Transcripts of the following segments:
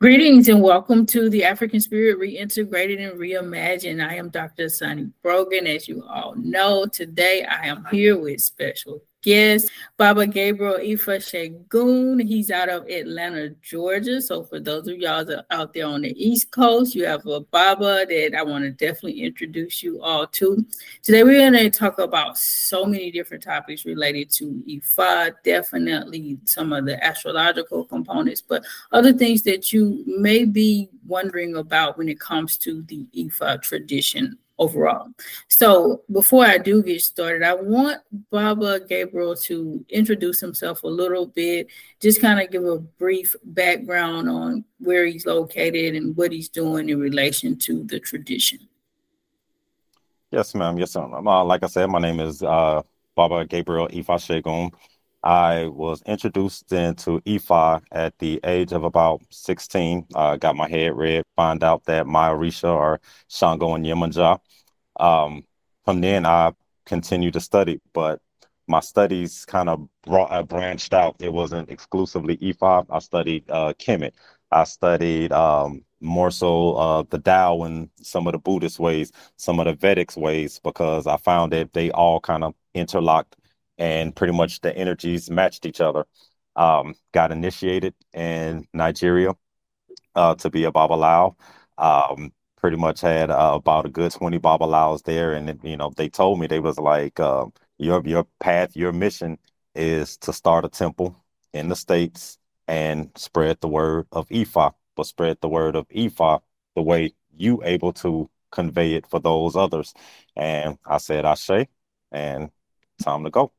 Greetings and welcome to the African Spirit Reintegrated and Reimagined. I am Dr. Sonny Brogan. As you all know, today I am here with special guest, Baba Gabriel Ifa Shagun. He's out of Atlanta, Georgia. So for those of y'all that are out there on the East Coast, you have a Baba that I want to definitely introduce you all to. Today we're going to talk about so many different topics related to Ifa, definitely some of the astrological components, but other things that you may be wondering about when it comes to the Ifa tradition overall. So before I do get started, I want Baba Gabriel to introduce himself a little bit, just kind of give a brief background on where he's located and what he's doing in relation to the tradition. Yes, ma'am. Yes, ma'am. Uh, like I said, my name is uh, Baba Gabriel Ifa Shegun. I was introduced into Ifa at the age of about 16. I uh, got my head read, find out that my Orisha or Shango and Yemanja. Um, from then, I continued to study, but my studies kind of brought, uh, branched out. It wasn't exclusively Ifa. I studied uh, Kemet. I studied um, more so uh, the Tao and some of the Buddhist ways, some of the Vedic ways, because I found that they all kind of interlocked and pretty much the energies matched each other. Um, got initiated in Nigeria uh, to be a Babalawo. Um, pretty much had uh, about a good 20 Babalawos there. And, you know, they told me they was like, uh, your, your path, your mission is to start a temple in the States and spread the word of Ifa, but spread the word of Ifa the way you able to convey it for those others. And I said, Ashe, and time to go.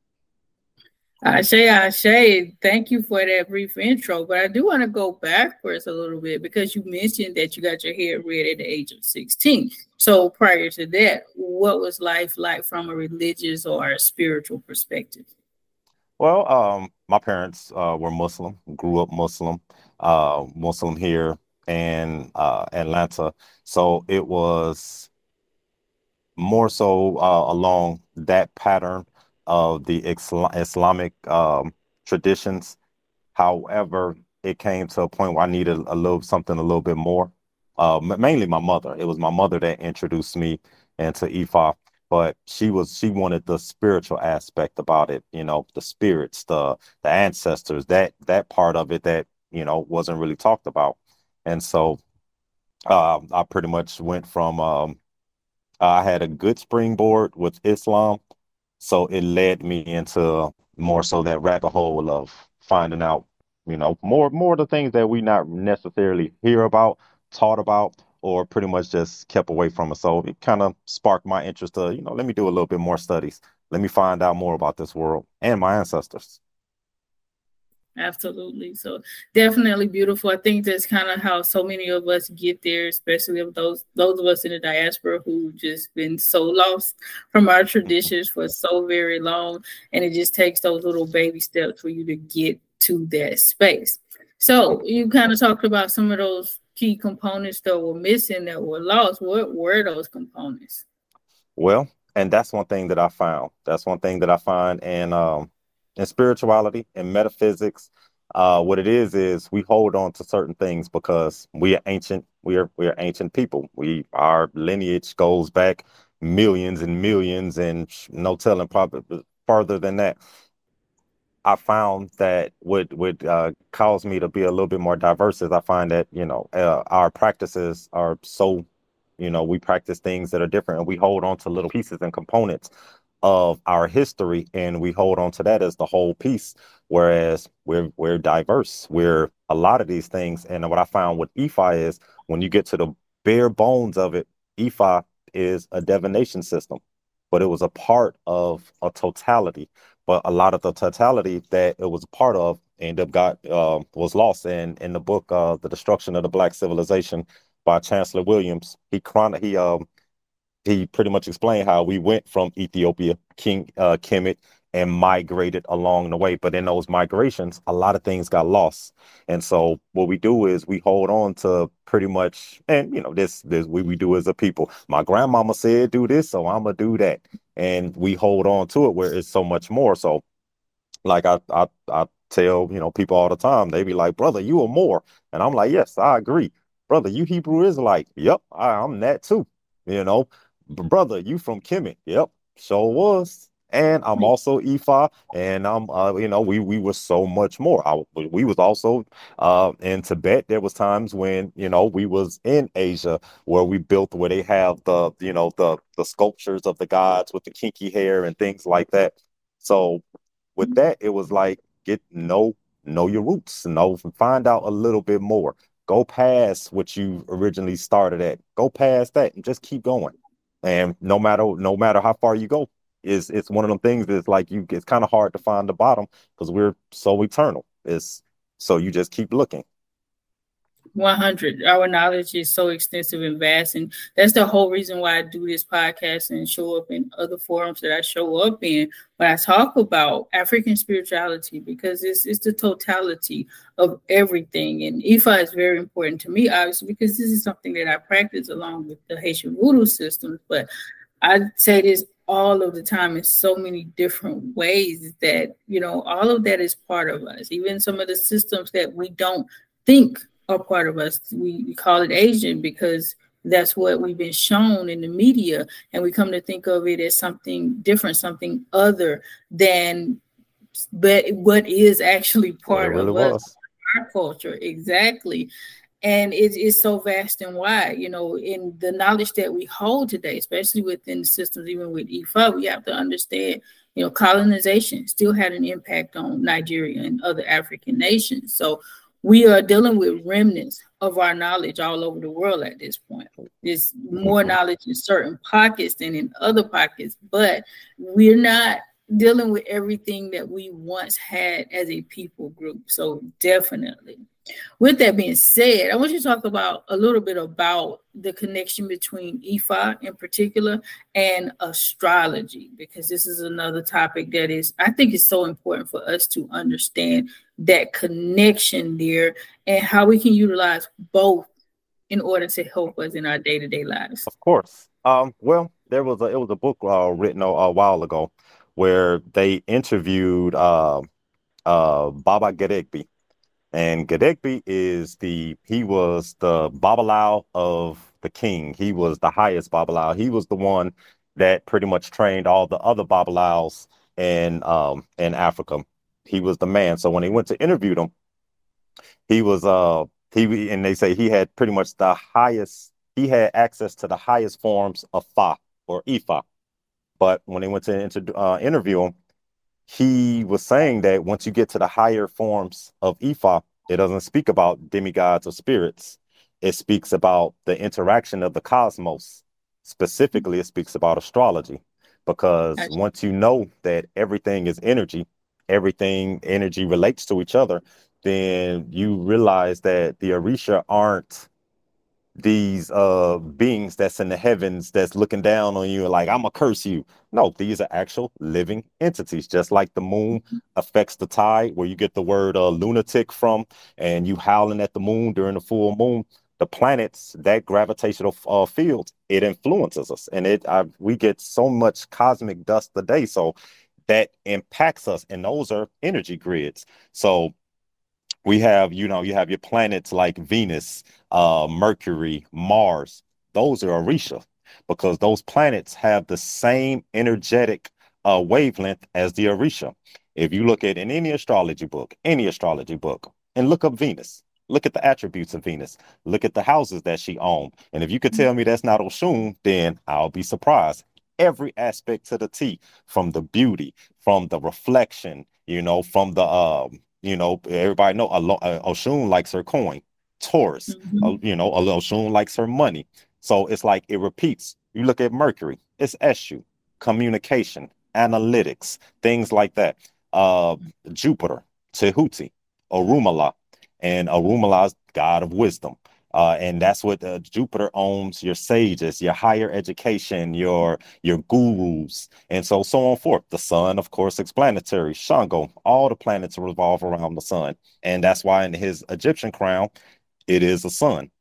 Ashe, Ashe, thank you for that brief intro. But I do want to go backwards a little bit because you mentioned that you got your hair red at the age of 16. So prior to that, what was life like from a religious or a spiritual perspective? Well, um, my parents uh, were Muslim, grew up Muslim, uh, Muslim here in uh, Atlanta. So it was more so uh, along that pattern of the Islamic um, traditions. However, it came to a point where I needed a little something a little bit more. Uh, mainly my mother. It was my mother that introduced me into Ifa, but she was she wanted the spiritual aspect about it. You know, the spirits, the the ancestors, that that part of it that you know wasn't really talked about, and so uh, I pretty much went from um, I had a good springboard with Islam so it led me into more so that rabbit hole of finding out, you know, more more of the things that we not necessarily hear about, taught about, or pretty much just kept away from us. So it kind of sparked my interest to, you know, let me do a little bit more studies. Let me find out more about this world and my ancestors. Absolutely. So definitely beautiful. I think that's kind of how so many of us get there, especially of those those of us in the diaspora who just been so lost from our traditions for so very long. And it just takes those little baby steps for you to get to that space. So you kind of talked about some of those key components that were missing that were lost. What were those components? Well, and that's one thing that I found. That's one thing that I find and um in spirituality and metaphysics, uh, what it is is we hold on to certain things because we are ancient. We are we are ancient people. We our lineage goes back millions and millions, and no telling probably further than that. I found that what would uh, cause me to be a little bit more diverse is I find that you know uh, our practices are so you know we practice things that are different and we hold on to little pieces and components of our history and we hold on to that as the whole piece whereas we're we're diverse. We're a lot of these things and what i found with Ifa is when you get to the bare bones of it Ifa is a divination system but it was a part of a totality. But a lot of the totality that it was a part of ended up got uh, was lost in in the book uh, the destruction of the black civilization by chancellor williams. He chron- he um he pretty much explained how we went from Ethiopia, King uh, Kemet, and migrated along the way. But in those migrations, a lot of things got lost. And so what we do is we hold on to pretty much, and you know, this this what we do as a people. My grandmama said do this, so I'm gonna do that. And we hold on to it where it's so much more. So like I I, I tell, you know, people all the time, they be like, brother, you are more. And I'm like, yes, I agree. Brother, you Hebrew Israelite. Yep, I, I'm that too. You know, brother, you from Kemet. Yep, sure was and I'm also Ifa, and I'm, uh, you know, we we were so much more. I, we was also uh, in Tibet. There was times when you know we was in Asia where we built where they have the you know the the sculptures of the gods with the kinky hair and things like that. So with that, it was like get know know your roots, know find out a little bit more. Go past what you originally started at. Go past that and just keep going. And no matter no matter how far you go, is it's one of them things that's like you it's kind of hard to find the bottom because we're so eternal. It's so you just keep looking. 100 our knowledge is so extensive and vast and that's the whole reason why i do this podcast and show up in other forums that i show up in when i talk about african spirituality because it's, it's the totality of everything. And ifa is very important to me obviously because this is something that i practice along with the haitian voodoo systems but i say this all of the time in so many different ways that you know all of that is part of us. Even some of the systems that we don't think are part of us. We, call it asian because that's what we've been shown in the media. And we come to think of it as something different something other than but what is actually part of was. us our culture. Exactly. And it is so vast and wide you know in the knowledge that we hold today especially within the systems even with ifa we have to understand you know colonization still had an impact on nigeria and other african nations. So we are dealing with remnants of our knowledge all over the world at this point. There's more knowledge in certain pockets than in other pockets but we're not dealing with everything that we once had as a people group. So definitely with that being said, I want you to talk about a little bit about the connection between Ifa in particular and astrology, because this is another topic that is, I think, is so important for us to understand that connection there and how we can utilize both in order to help us in our day to day lives. Of course. Um, well, there was a it was a book uh, written a, a, while ago where they interviewed uh, uh, Baba Gedegbe and Gedegbe is the he was the Babalawo of the king. He was the highest Babalawo. He was the one that pretty much trained all the other Babalawos in um in Africa. He was the man. So when he went to interview them, he was uh he and they say he had pretty much the highest he had access to the highest forms of fa or ifa. But when they went to uh, interview him, he was saying that once you get to the higher forms of Ifa, it doesn't speak about demigods or spirits. It speaks about the interaction of the cosmos. Specifically, it speaks about astrology because once you know that everything is energy, everything energy relates to each other, then you realize that the Orisha aren't these uh beings that's in the heavens that's looking down on you like i'm gonna curse you. No these are actual living entities just like the moon affects the tide where you get the word uh, lunatic from and you howling at the moon during the full moon. The planets that gravitational uh, field it influences us and it I, we get so much cosmic dust a day so that impacts us and those are energy grids. So we have you know you have your planets like venus uh mercury mars. Those are orisha because those planets have the same energetic uh wavelength as the orisha. If you look at in any astrology book any astrology book and look up venus look at the attributes of venus look at the houses that she owned. And if you could tell me that's not oshun then i'll be surprised. Every aspect to the t from the beauty from the reflection you know from the um you know, everybody know uh, Oshun likes her coin. Taurus, mm-hmm. uh, you know, Oshun likes her money. So it's like it repeats. You look at Mercury, it's Eshu, communication, analytics, things like that. Uh, Jupiter, Tehuti, Orunmila, and Orunmila's god of wisdom. Uh, and that's what uh, Jupiter owns your sages, your higher education, your your gurus, and so so on forth. The sun, of course, explanatory. Shango, all the planets revolve around the sun, and that's why in his Egyptian crown, it is a sun.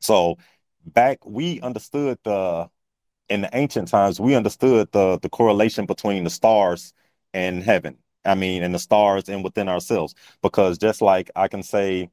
So back we understood the in the ancient times we understood the the correlation between the stars and heaven I mean, in the stars and within ourselves. Because just like I can say,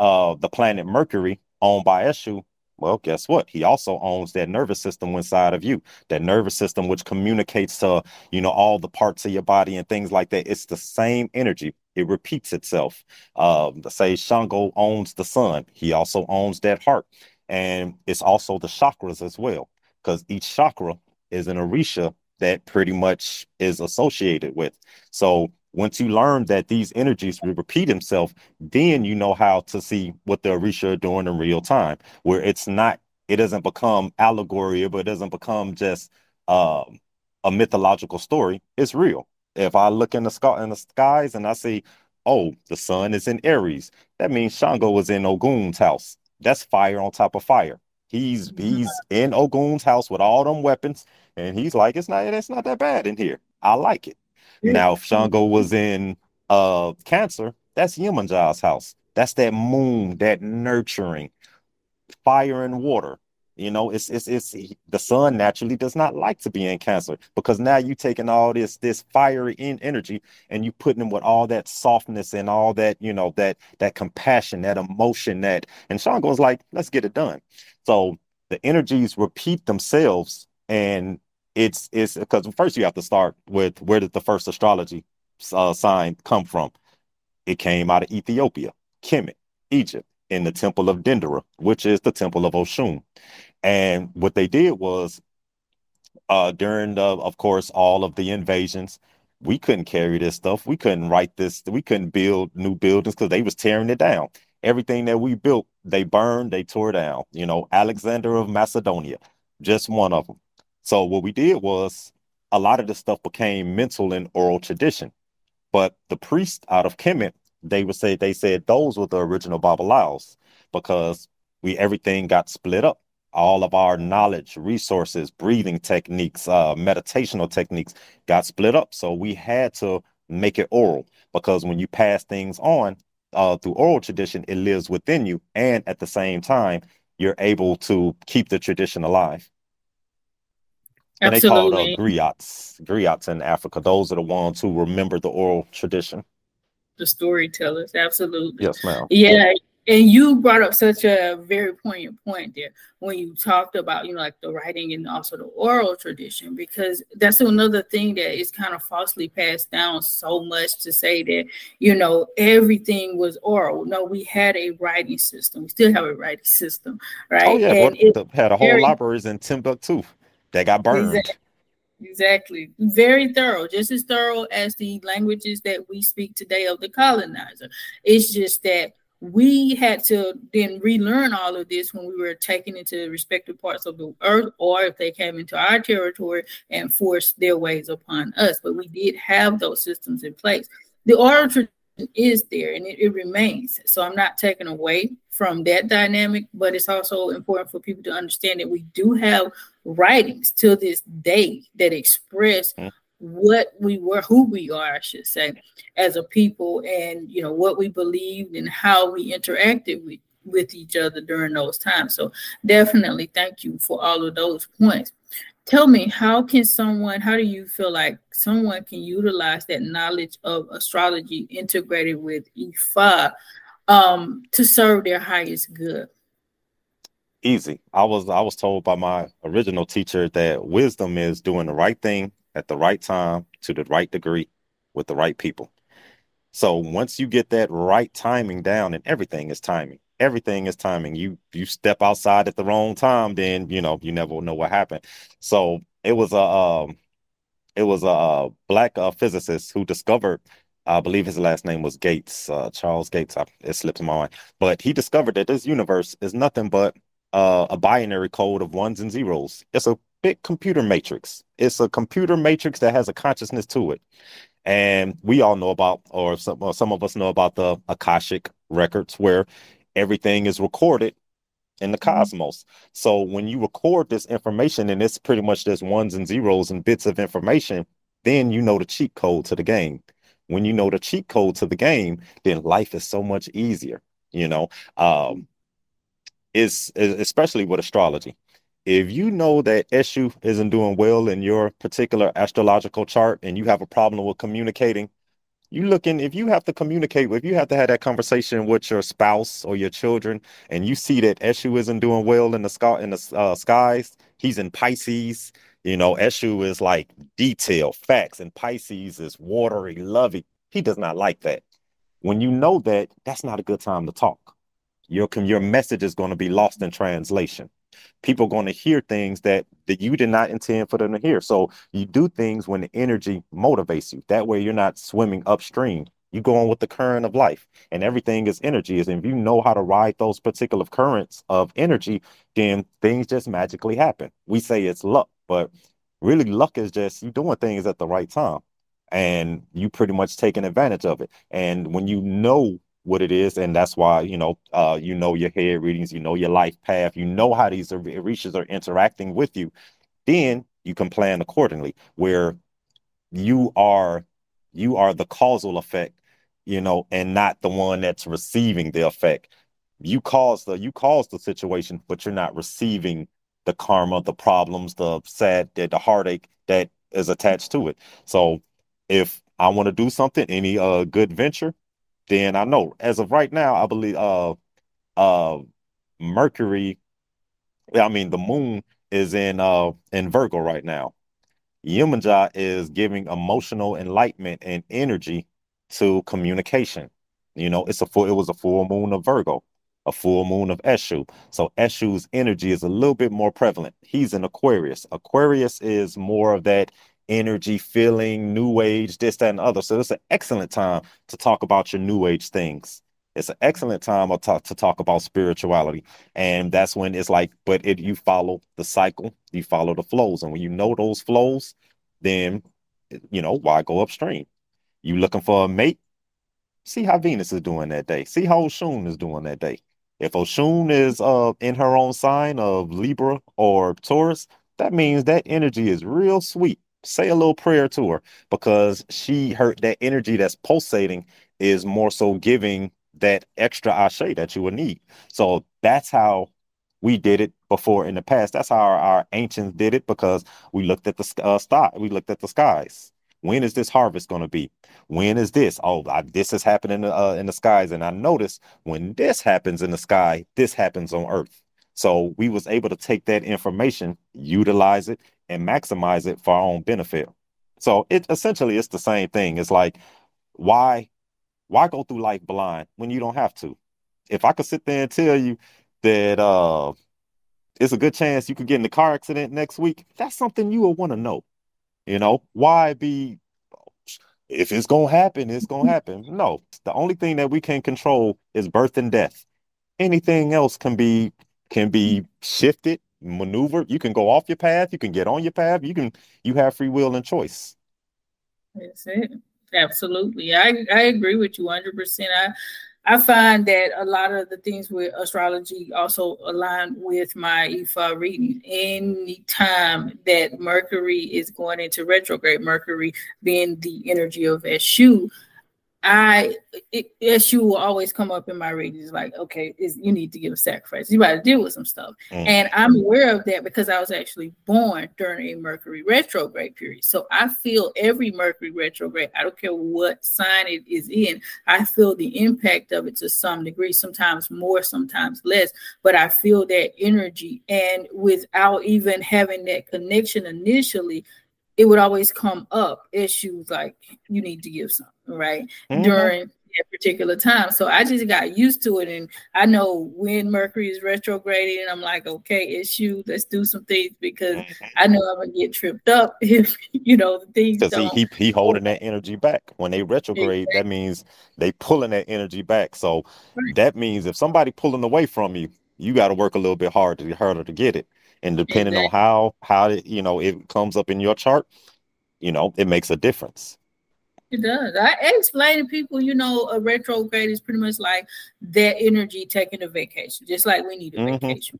uh, the planet Mercury owned by Eshu, well, guess what? He also owns that nervous system inside of you. That nervous system which communicates to, you know, all the parts of your body and things like that. It's the same energy. It repeats itself. Um, say Shango owns the sun. He also owns that heart. And it's also the chakras as well. Because each chakra is an orisha that pretty much is associated with. So once you learn that these energies will repeat themselves, then you know how to see what the Orisha are doing in real time, where it's not, it doesn't become allegory, but it doesn't become just um, a mythological story. It's real. If I look in the sky in the skies and I see, oh, the sun is in Aries, that means Shango was in Ogun's house. That's fire on top of fire. He's he's in Ogun's house with all them weapons, and he's like, it's not it's not that bad in here. I like it. Now, if Shango was in uh Cancer, that's Yemanja's house. That's that moon, that nurturing, fire and water. You know, it's it's it's the sun naturally does not like to be in Cancer because now you taking all this this fiery in energy and you putting them with all that softness and all that you know that that compassion, that emotion, that and Shango's like, let's get it done. So the energies repeat themselves and it's it's because first you have to start with where did the first astrology uh, sign come from? It came out of Ethiopia, Kemet, Egypt, in the temple of Dendera, which is the temple of Oshun. And what they did was uh, during the, of course, all of the invasions, we couldn't carry this stuff. We couldn't write this. We couldn't build new buildings because they was tearing it down. Everything that we built, they burned, they tore down. You know, Alexander of Macedonia, just one of them. So what we did was a lot of this stuff became mental and oral tradition. But the priests out of Kemet, they would say they said those were the original Babalaos because we everything got split up. All of our knowledge, resources, breathing techniques, uh, meditational techniques got split up. So we had to make it oral because when you pass things on uh, through oral tradition, it lives within you, and at the same time, you're able to keep the tradition alive. And Absolutely. they called uh, griots, griots in Africa. Those are the ones who remember the oral tradition. The storytellers, absolutely. Yes, ma'am. Yeah, and you brought up such a very poignant point there when you talked about you know like the writing and also the oral tradition because that's another thing that is kind of falsely passed down so much to say that you know everything was oral no we had a writing system we still have a writing system right oh yeah and it had a whole very, libraries in timbuktu that got burned. Exactly. exactly. Very thorough, just as thorough as the languages that we speak today of the colonizer. It's just that we had to then relearn all of this when we were taken into respective parts of the earth, or if they came into our territory and forced their ways upon us. But we did have those systems in place. The oral tradition is there and it, it remains. So I'm not taking away from that dynamic, but it's also important for people to understand that we do have writings till this day that express mm. what we were, who we are, I should say, as a people, and you know what we believed and how we interacted with with each other during those times. So definitely thank you for all of those points. Tell me, how can someone, how do you feel like someone can utilize that knowledge of astrology integrated with Ifa um, to serve their highest good? Easy. I was I was told by my original teacher that wisdom is doing the right thing at the right time to the right degree with the right people. So once you get that right timing down, and everything is timing. Everything is timing. You you step outside at the wrong time, then you know you never know what happened. So it was a um, it was a black uh, physicist who discovered I believe his last name was Gates, uh, Charles Gates. I, it slips my mind, but he discovered that this universe is nothing but uh, a binary code of ones and zeros. It's a big computer matrix. It's a computer matrix that has a consciousness to it, and we all know about, or some, or some of us know about the akashic records, where everything is recorded in the mm-hmm. cosmos. So when you record this information, and it's pretty much just ones and zeros and bits of information, then you know the cheat code to the game when you know the cheat code to the game, then life is so much easier. You know, um, is especially with astrology. If you know that Eshu isn't doing well in your particular astrological chart and you have a problem with communicating, You looking if you have to communicate, if you have to have that conversation with your spouse or your children, and you see that Eshu isn't doing well in the sky in the uh, skies, he's in Pisces. You know, Eshu is like detail, facts, and Pisces is watery, lovey. He does not like that. When you know that, that's not a good time to talk. Your your message is going to be lost in translation people are going to hear things that that you did not intend for them to hear. So you do things when the energy motivates you. That way you're not swimming upstream. You go on with the current of life, and everything is energy. Is if you know how to ride those particular currents of energy, then things just magically happen. We say it's luck, but really luck is just you doing things at the right time and you pretty much taking advantage of it. And when you know what it is and that's why you know uh you know your head readings you know your life path you know how these Orishas are interacting with you then you can plan accordingly where you are you are the causal effect you know and not the one that's receiving the effect. You cause the you cause the situation but you're not receiving the karma the problems the sad the, the heartache that is attached to it. So if i want to do something any uh good venture then I know as of right now, I believe uh uh Mercury, I mean the moon is in uh in Virgo right now. Yemanja is giving emotional enlightenment and energy to communication. You know, it's a full it was a full moon of Virgo, a full moon of Eshu. So Eshu's energy is a little bit more prevalent. He's an Aquarius. Aquarius is more of that energy, feeling, new age, this, that, and other. So it's an excellent time to talk about your new age things. It's an excellent time to talk, to talk about spirituality. And that's when it's like, but it you follow the cycle, you follow the flows. And when you know those flows, then you know, why go upstream? You looking for a mate? See how Venus is doing that day. See how Oshun is doing that day. If Oshun is uh in her own sign of Libra or Taurus, that means that energy is real sweet say a little prayer to her because she heard that energy that's pulsating is more so giving that extra ashe that you would need. So that's how we did it before in the past. That's how our, our ancients did it because we looked at the uh, sky. We looked at the skies. When is this harvest going to be? When is this? Oh, I, this is happening uh, in the skies, and I notice when this happens in the sky, this happens on Earth. So we was able to take that information, utilize it, and maximize it for our own benefit. So it essentially it's the same thing. It's like why why go through life blind when you don't have to? If I could sit there and tell you that uh it's a good chance you could get in a car accident next week, that's something you would want to know. You know, why be if it's gonna happen, it's gonna happen. No, the only thing that we can control is birth and death. Anything else can be can be mm-hmm. shifted maneuvered. You can go off your path. You can get on your path. You can. You have free will and choice. That's it. Absolutely. I I agree with you 100. percent I I find that a lot of the things with astrology also align with my Ifa reading. Anytime that Mercury is going into retrograde, Mercury being the energy of Eshu, I it, Eshu will always come up in my readings like, okay, is you need to give a sacrifice. You got to deal with some stuff, mm. and I'm aware of that because I was actually born during a Mercury retrograde period. So I feel every Mercury retrograde. I don't care what sign it is in. I feel the impact of it to some degree. Sometimes more, sometimes less. But I feel that energy, and without even having that connection initially, it would always come up issues like you need to give something right mm-hmm. during that particular time. So I just got used to it, and I know when Mercury is retrograding, and I'm like, okay, Eshu, let's do some things because mm-hmm. I know I'm gonna get tripped up if you know the things. Because he, he he holding that energy back. When they retrograde, exactly. that means they pulling that energy back. So right. that means if somebody pulling away from you, you got to work a little bit hard to harder to get it. And depending exactly. on how how it, you know it comes up in your chart, you know, it makes a difference. It does. I explain to people, you know, a retrograde is pretty much like that energy taking a vacation, just like we need a mm-hmm. vacation.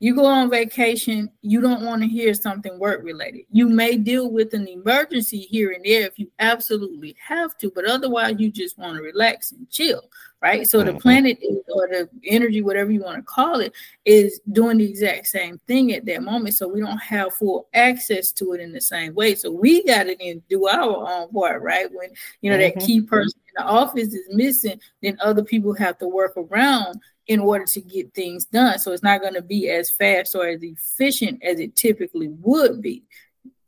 You go on vacation, you don't want to hear something work related. You may deal with an emergency here and there if you absolutely have to, but otherwise, you just want to relax and chill, right? So mm-hmm. the planet is, or the energy, whatever you want to call it, is doing the exact same thing at that moment. So we don't have full access to it in the same way. So we got to do our own part, right? When you know mm-hmm. that key person in the office is missing, then other people have to work around in order to get things done. So it's not going to be as fast or as efficient as it typically would be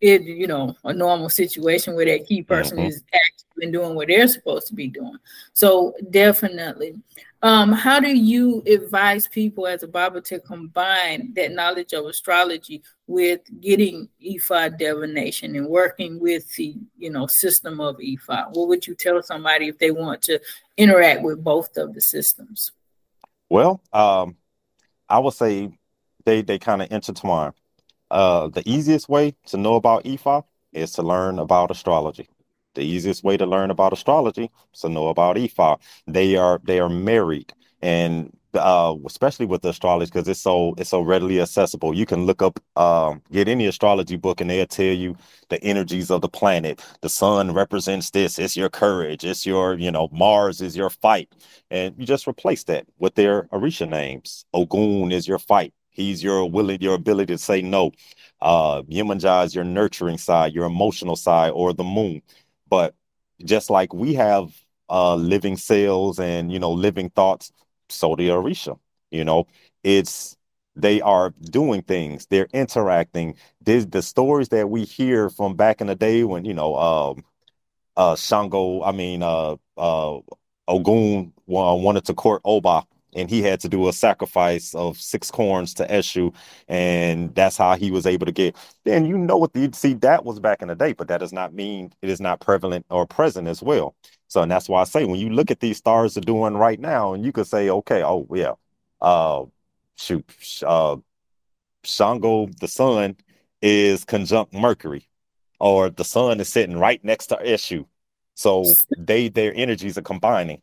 in you know a normal situation where that key person mm-hmm. is active and doing what they're supposed to be doing. So definitely. Um, how do you advise people as a Baba to combine that knowledge of astrology with getting Ifa divination and working with the you know system of Ifa? What would you tell somebody if they want to interact with both of the systems? Well, um, I would say they they kind of intertwine. Uh, the easiest way to know about Ifa is to learn about astrology. The easiest way to learn about astrology is to know about Ifa. They are they are married, and uh, especially with astrology because it's so it's so readily accessible. You can look up, uh, get any astrology book, and they'll tell you the energies of the planet. The sun represents this. It's your courage. It's your you know Mars is your fight, and you just replace that with their Orisha names. Ogun is your fight. He's your willing your ability to say no. Uh, Yemanjah is your nurturing side, your emotional side, or the moon. But just like we have uh, living cells and you know living thoughts Saudi Arabia. You know, it's they are doing things, they're interacting. There's the stories that we hear from back in the day when you know, um, uh, Shango, I mean, uh, uh, Ogun wanted to court Oba, and he had to do a sacrifice of six corns to Eshu, and that's how he was able to get. Then you know what the see that was back in the day, but that does not mean it is not prevalent or present as well. So and that's why I say when you look at these stars are doing right now, and you could say, okay, oh yeah, uh, shoot, uh, Shango, the sun is conjunct Mercury, or the sun is sitting right next to Eshu. So they their energies are combining.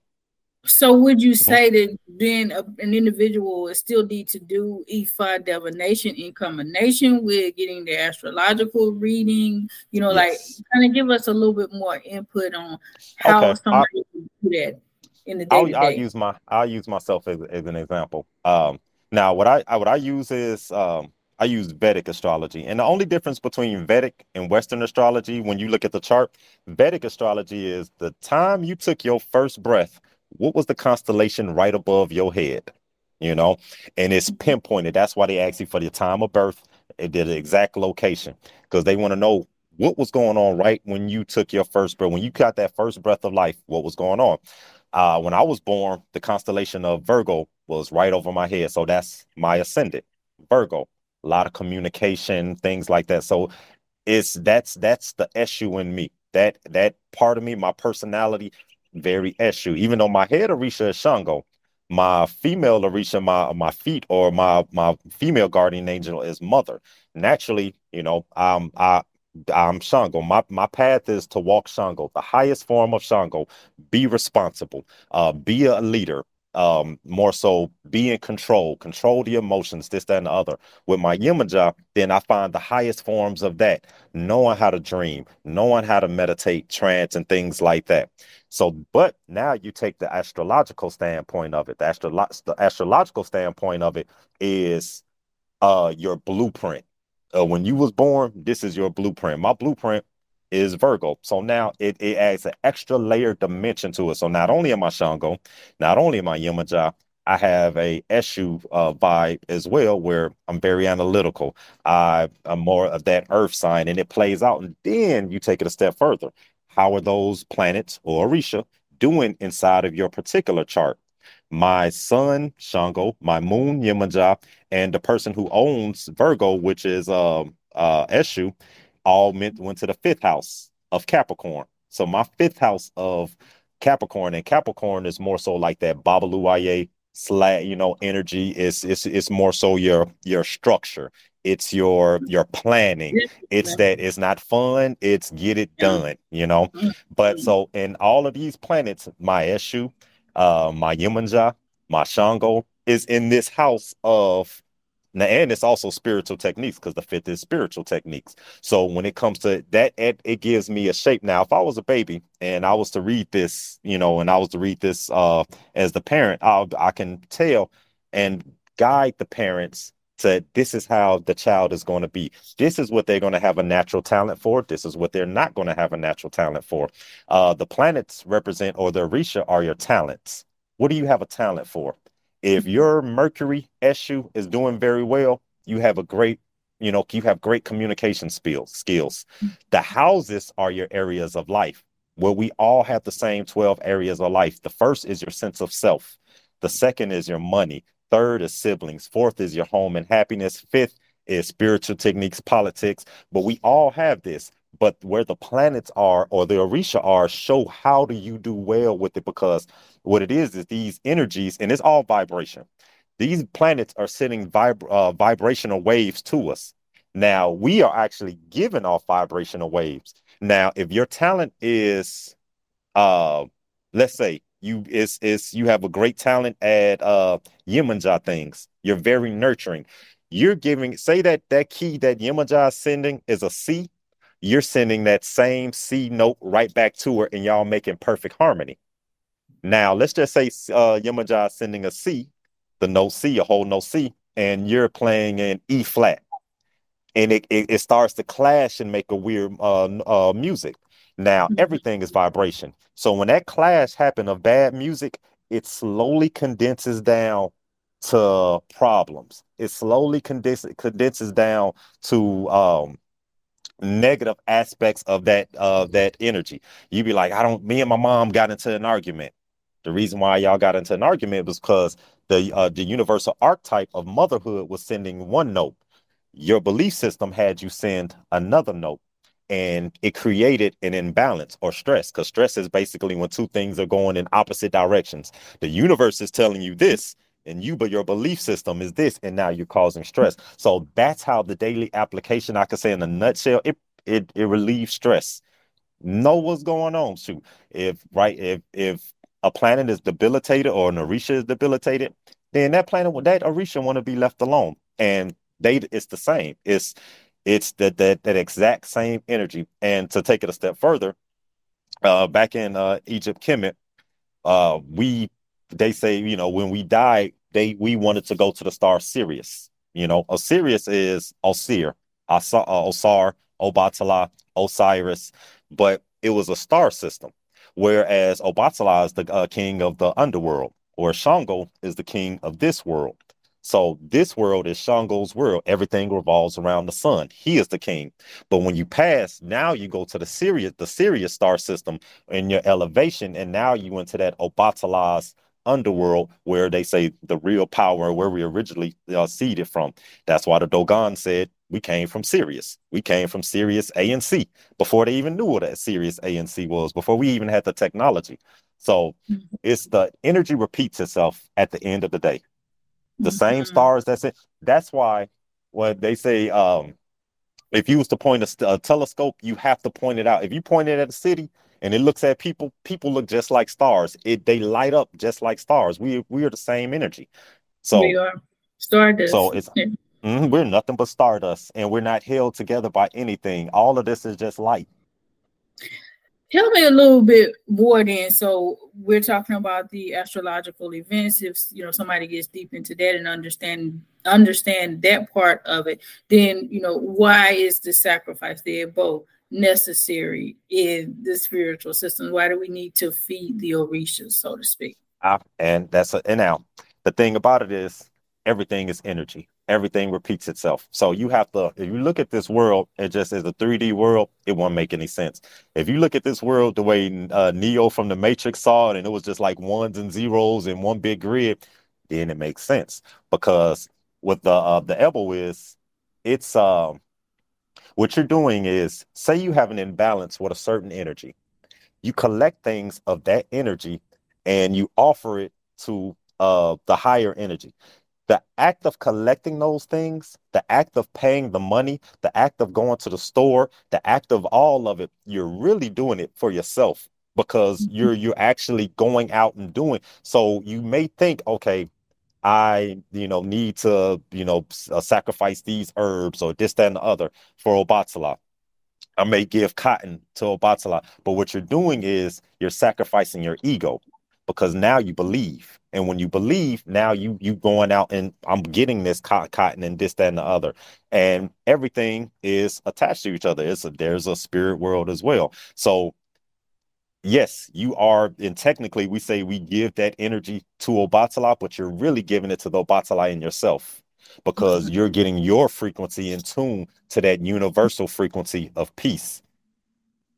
So would you mm-hmm. say that being a, an individual is still need to do Ifa divination in combination with getting the astrological reading? You know, yes. like kind of give us a little bit more input on how okay. somebody can do that in the day. I'll, I'll, use my I'll use myself as, as an example. Um, now, what I, I what I use is um, I use Vedic astrology. And the only difference between Vedic and Western astrology, when you look at the chart, Vedic astrology is the time you took your first breath what was the constellation right above your head? You know, and it's pinpointed. That's why they ask you for the time of birth. Did the exact location because they want to know what was going on right when you took your first breath, when you got that first breath of life, what was going on. Uh, when I was born, the constellation of Virgo was right over my head. So that's my ascendant, Virgo. A lot of communication, things like that. So it's that's that's the Eshu in me. That that part of me, my personality, very Eshu. Even though my head Orisha is Shango, my female Orisha, my my feet or my my female guardian angel is Mother. Naturally, you know, um, I I'm Shango. My my path is to walk Shango, the highest form of Shango. Be responsible. Uh, be a leader um, more so be in control, control the emotions, this, that, and the other. With my Yemanjah, then I find the highest forms of that, knowing how to dream, knowing how to meditate, trance, and things like that. So, but now you take the astrological standpoint of it. The, the astrological standpoint of it is uh your blueprint. Uh, when you was born, this is your blueprint. My blueprint is Virgo. So now it, it adds an extra layer dimension to it. So not only am I Shango, not only am I Yemanjah, I have a Eshu uh, vibe as well, where I'm very analytical. I, am more of that earth sign, and it plays out. And then you take it a step further. How are those planets or Orisha doing inside of your particular chart? My sun, Shango, my moon, Yemanjah, and the person who owns Virgo, which is uh, uh, Eshu, all meant went to the fifth house of Capricorn. So my fifth house of Capricorn, and Capricorn is more so like that Babaluaye slat, you know, energy. It's it's it's more so your your structure. It's your your planning. It's that it's not fun. It's get it done. You know. Mm-hmm. But so in all of these planets, my Eshu, uh, my Yemanjah, my Shango is in this house of Now, and it's also spiritual techniques because the fifth is spiritual techniques. So when it comes to that, it, it, gives me a shape. Now, if I was a baby and I was to read this, you know, and I was to read this uh, as the parent, I'll, I can tell and guide the parents to this is how the child is going to be. This is what they're going to have a natural talent for. This is what they're not going to have a natural talent for. Uh, the planets represent, or the Orisha are your talents. What do you have a talent for? If your Mercury Eshu is doing very well, you have a great, you know, you have great communication skills. Skills. The houses are your areas of life. Where we all have the same 12 areas of life. The first is your sense of self. The second is your money. Third is siblings. Fourth is your home and happiness. Fifth is spiritual techniques, politics. But we all have this but where the planets are or the orisha are show how do you do well with it because what it is is these energies and it's all vibration. These planets are sending vib- uh, vibrational waves to us. Now we are actually giving off vibrational waves. Now if your talent is uh let's say you is is you have a great talent at uh Yemanjá things you're very nurturing. You're giving say that that key that Yemanjá is sending is a C you're sending that same C note right back to her and y'all making perfect harmony. Now, let's just say uh, Yemanjá is sending a C, the note C, a whole note C, and you're playing an E flat. And it, it, it starts to clash and make a weird uh, uh, music. Now, mm-hmm. everything is vibration. So when that clash happen of bad music, it slowly condenses down to problems. It slowly condenses condenses down to um, negative aspects of that uh that energy. You'd be like, I don't me and my mom got into an argument. The reason why y'all got into an argument was because the uh, the universal archetype of motherhood was sending one note. Your belief system had you send another note and it created an imbalance or stress because stress is basically when two things are going in opposite directions. The universe is telling you this, and you, but your belief system is this, and now you're causing stress. So that's how the daily application, I could say in a nutshell, it it it relieves stress. Know what's going on. Shoot, if right, if if a planet is debilitated or an Orisha is debilitated, then that planet that Orisha want to be left alone. And they it's the same. It's it's that that that exact same energy. And to take it a step further, uh back in uh Egypt Kemet, uh we they say, you know, when we die, they we wanted to go to the star Sirius. You know, Sirius is Osir, Asa, uh, Osar, Obatala, Osiris, but it was a star system. Whereas Obatala is the uh, king of the underworld, or Shango is the king of this world. So this world is Shango's world. Everything revolves around the sun. He is the king. But when you pass, now you go to the Sirius, the Sirius star system in your elevation, and now you into that Obatala's underworld where they say the real power where we originally uh, seeded from. That's why the Dogon said we came from Sirius. We came from Sirius A and C before they even knew what a Sirius A and C was, before we even had the technology. So mm-hmm. it's the energy repeats itself at the end of the day. The mm-hmm. same stars. That's it. That's why when they say um, if you was to point a, a telescope, you have to point it out. If you point it at a city, and it looks at people people look just like stars. It they light up just like stars. We we are the same energy. So we are stardust. So it's mm, we're nothing but stardust and we're not held together by anything. All of this is just light. Tell me a little bit more then. So we're talking about the astrological events. If you know somebody gets deep into that and understand understand that part of it then you know why is the sacrifice there? Both necessary in the spiritual system? Why do we need to feed the Orishas, so to speak? Uh, and that's a, and now the thing about it is everything is energy. Everything repeats itself. So you have to, if you look at this world, it just is a 3D world, it won't make any sense. If you look at this world the way uh, Neo from the Matrix saw it, and it was just like ones and zeros in one big grid, then it makes sense. Because with the uh, the Ebo is, it's um what you're doing is, say you have an imbalance with a certain energy, you collect things of that energy and you offer it to uh, the higher energy. The act of collecting those things, the act of paying the money, the act of going to the store, the act of all of it, you're really doing it for yourself because mm-hmm. you're you're actually going out and doing. So you may think, okay, I, you know, need to, you know, uh, sacrifice these herbs or this, that, and the other for Obatala. I may give cotton to Obatala, but what you're doing is you're sacrificing your ego because now you believe. And when you believe, now you you going out and I'm getting this cotton and this, that, and the other. And everything is attached to each other. It's a, there's a spirit world as well. So yes, you are, and technically we say we give that energy to Obatala, but you're really giving it to the Obatala in yourself because mm-hmm. you're getting your frequency in tune to that universal frequency of peace.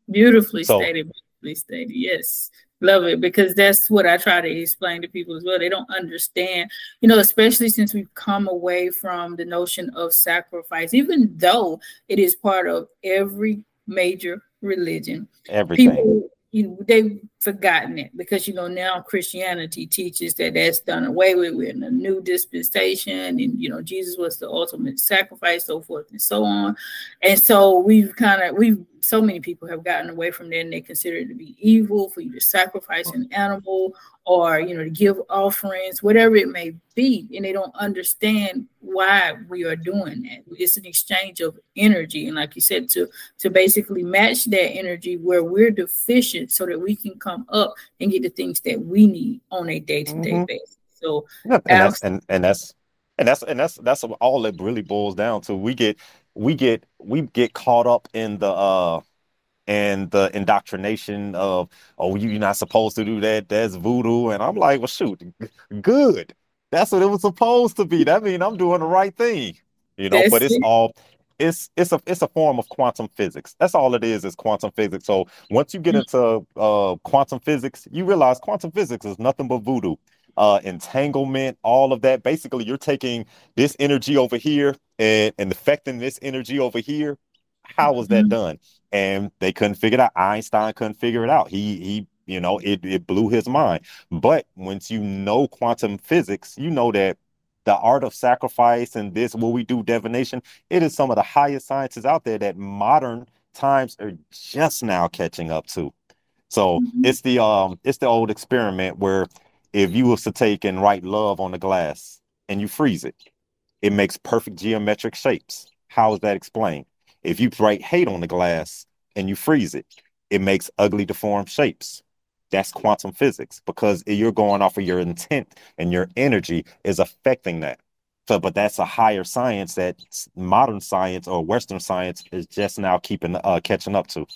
Beautifully so, stated, beautifully stated. Yes. Love it because that's what I try to explain to people as well. They don't understand, you know, especially since we've come away from the notion of sacrifice, even though it is part of every major religion. Everything. People you know, they've forgotten it because you know now Christianity teaches that that's done away with. We're in a new dispensation, and you know Jesus was the ultimate sacrifice, so forth and so on. And so we've kind of we've so many people have gotten away from that, and they consider it to be evil for you to sacrifice an animal or you know to give offerings, whatever it may be, and they don't understand why we are doing that. It's an exchange of energy, and like you said, to to basically match that energy where we're deficient, so that we can come up and get the things that we need on a day to day basis. So, and, that's, and, and that's and that's and that's that's all it really boils down to. We get we get we get caught up in the uh and the indoctrination of oh you're not supposed to do that that's voodoo and i'm like well shoot good that's what it was supposed to be that means i'm doing the right thing you know that's but it's it. all it's it's a it's a form of quantum physics that's all it is is quantum physics so once you get mm. into uh quantum physics you realize quantum physics is nothing but voodoo uh, entanglement, all of that. Basically, you're taking this energy over here and, and affecting this energy over here. How was that mm-hmm. done? And they couldn't figure it out. Einstein couldn't figure it out. He he, you know, it it blew his mind. But once you know quantum physics, you know that the art of sacrifice and this what we do divination, it is some of the highest sciences out there that modern times are just now catching up to. So mm-hmm. it's the um it's the old experiment where if you was to take and write love on the glass and you freeze it, it makes perfect geometric shapes. How is that explained? If you write hate on the glass and you freeze it, it makes ugly, deformed shapes. That's quantum physics because you're going off of your intent and your energy is affecting that. So, but that's a higher science that modern science or Western science is just now keeping uh, catching up to.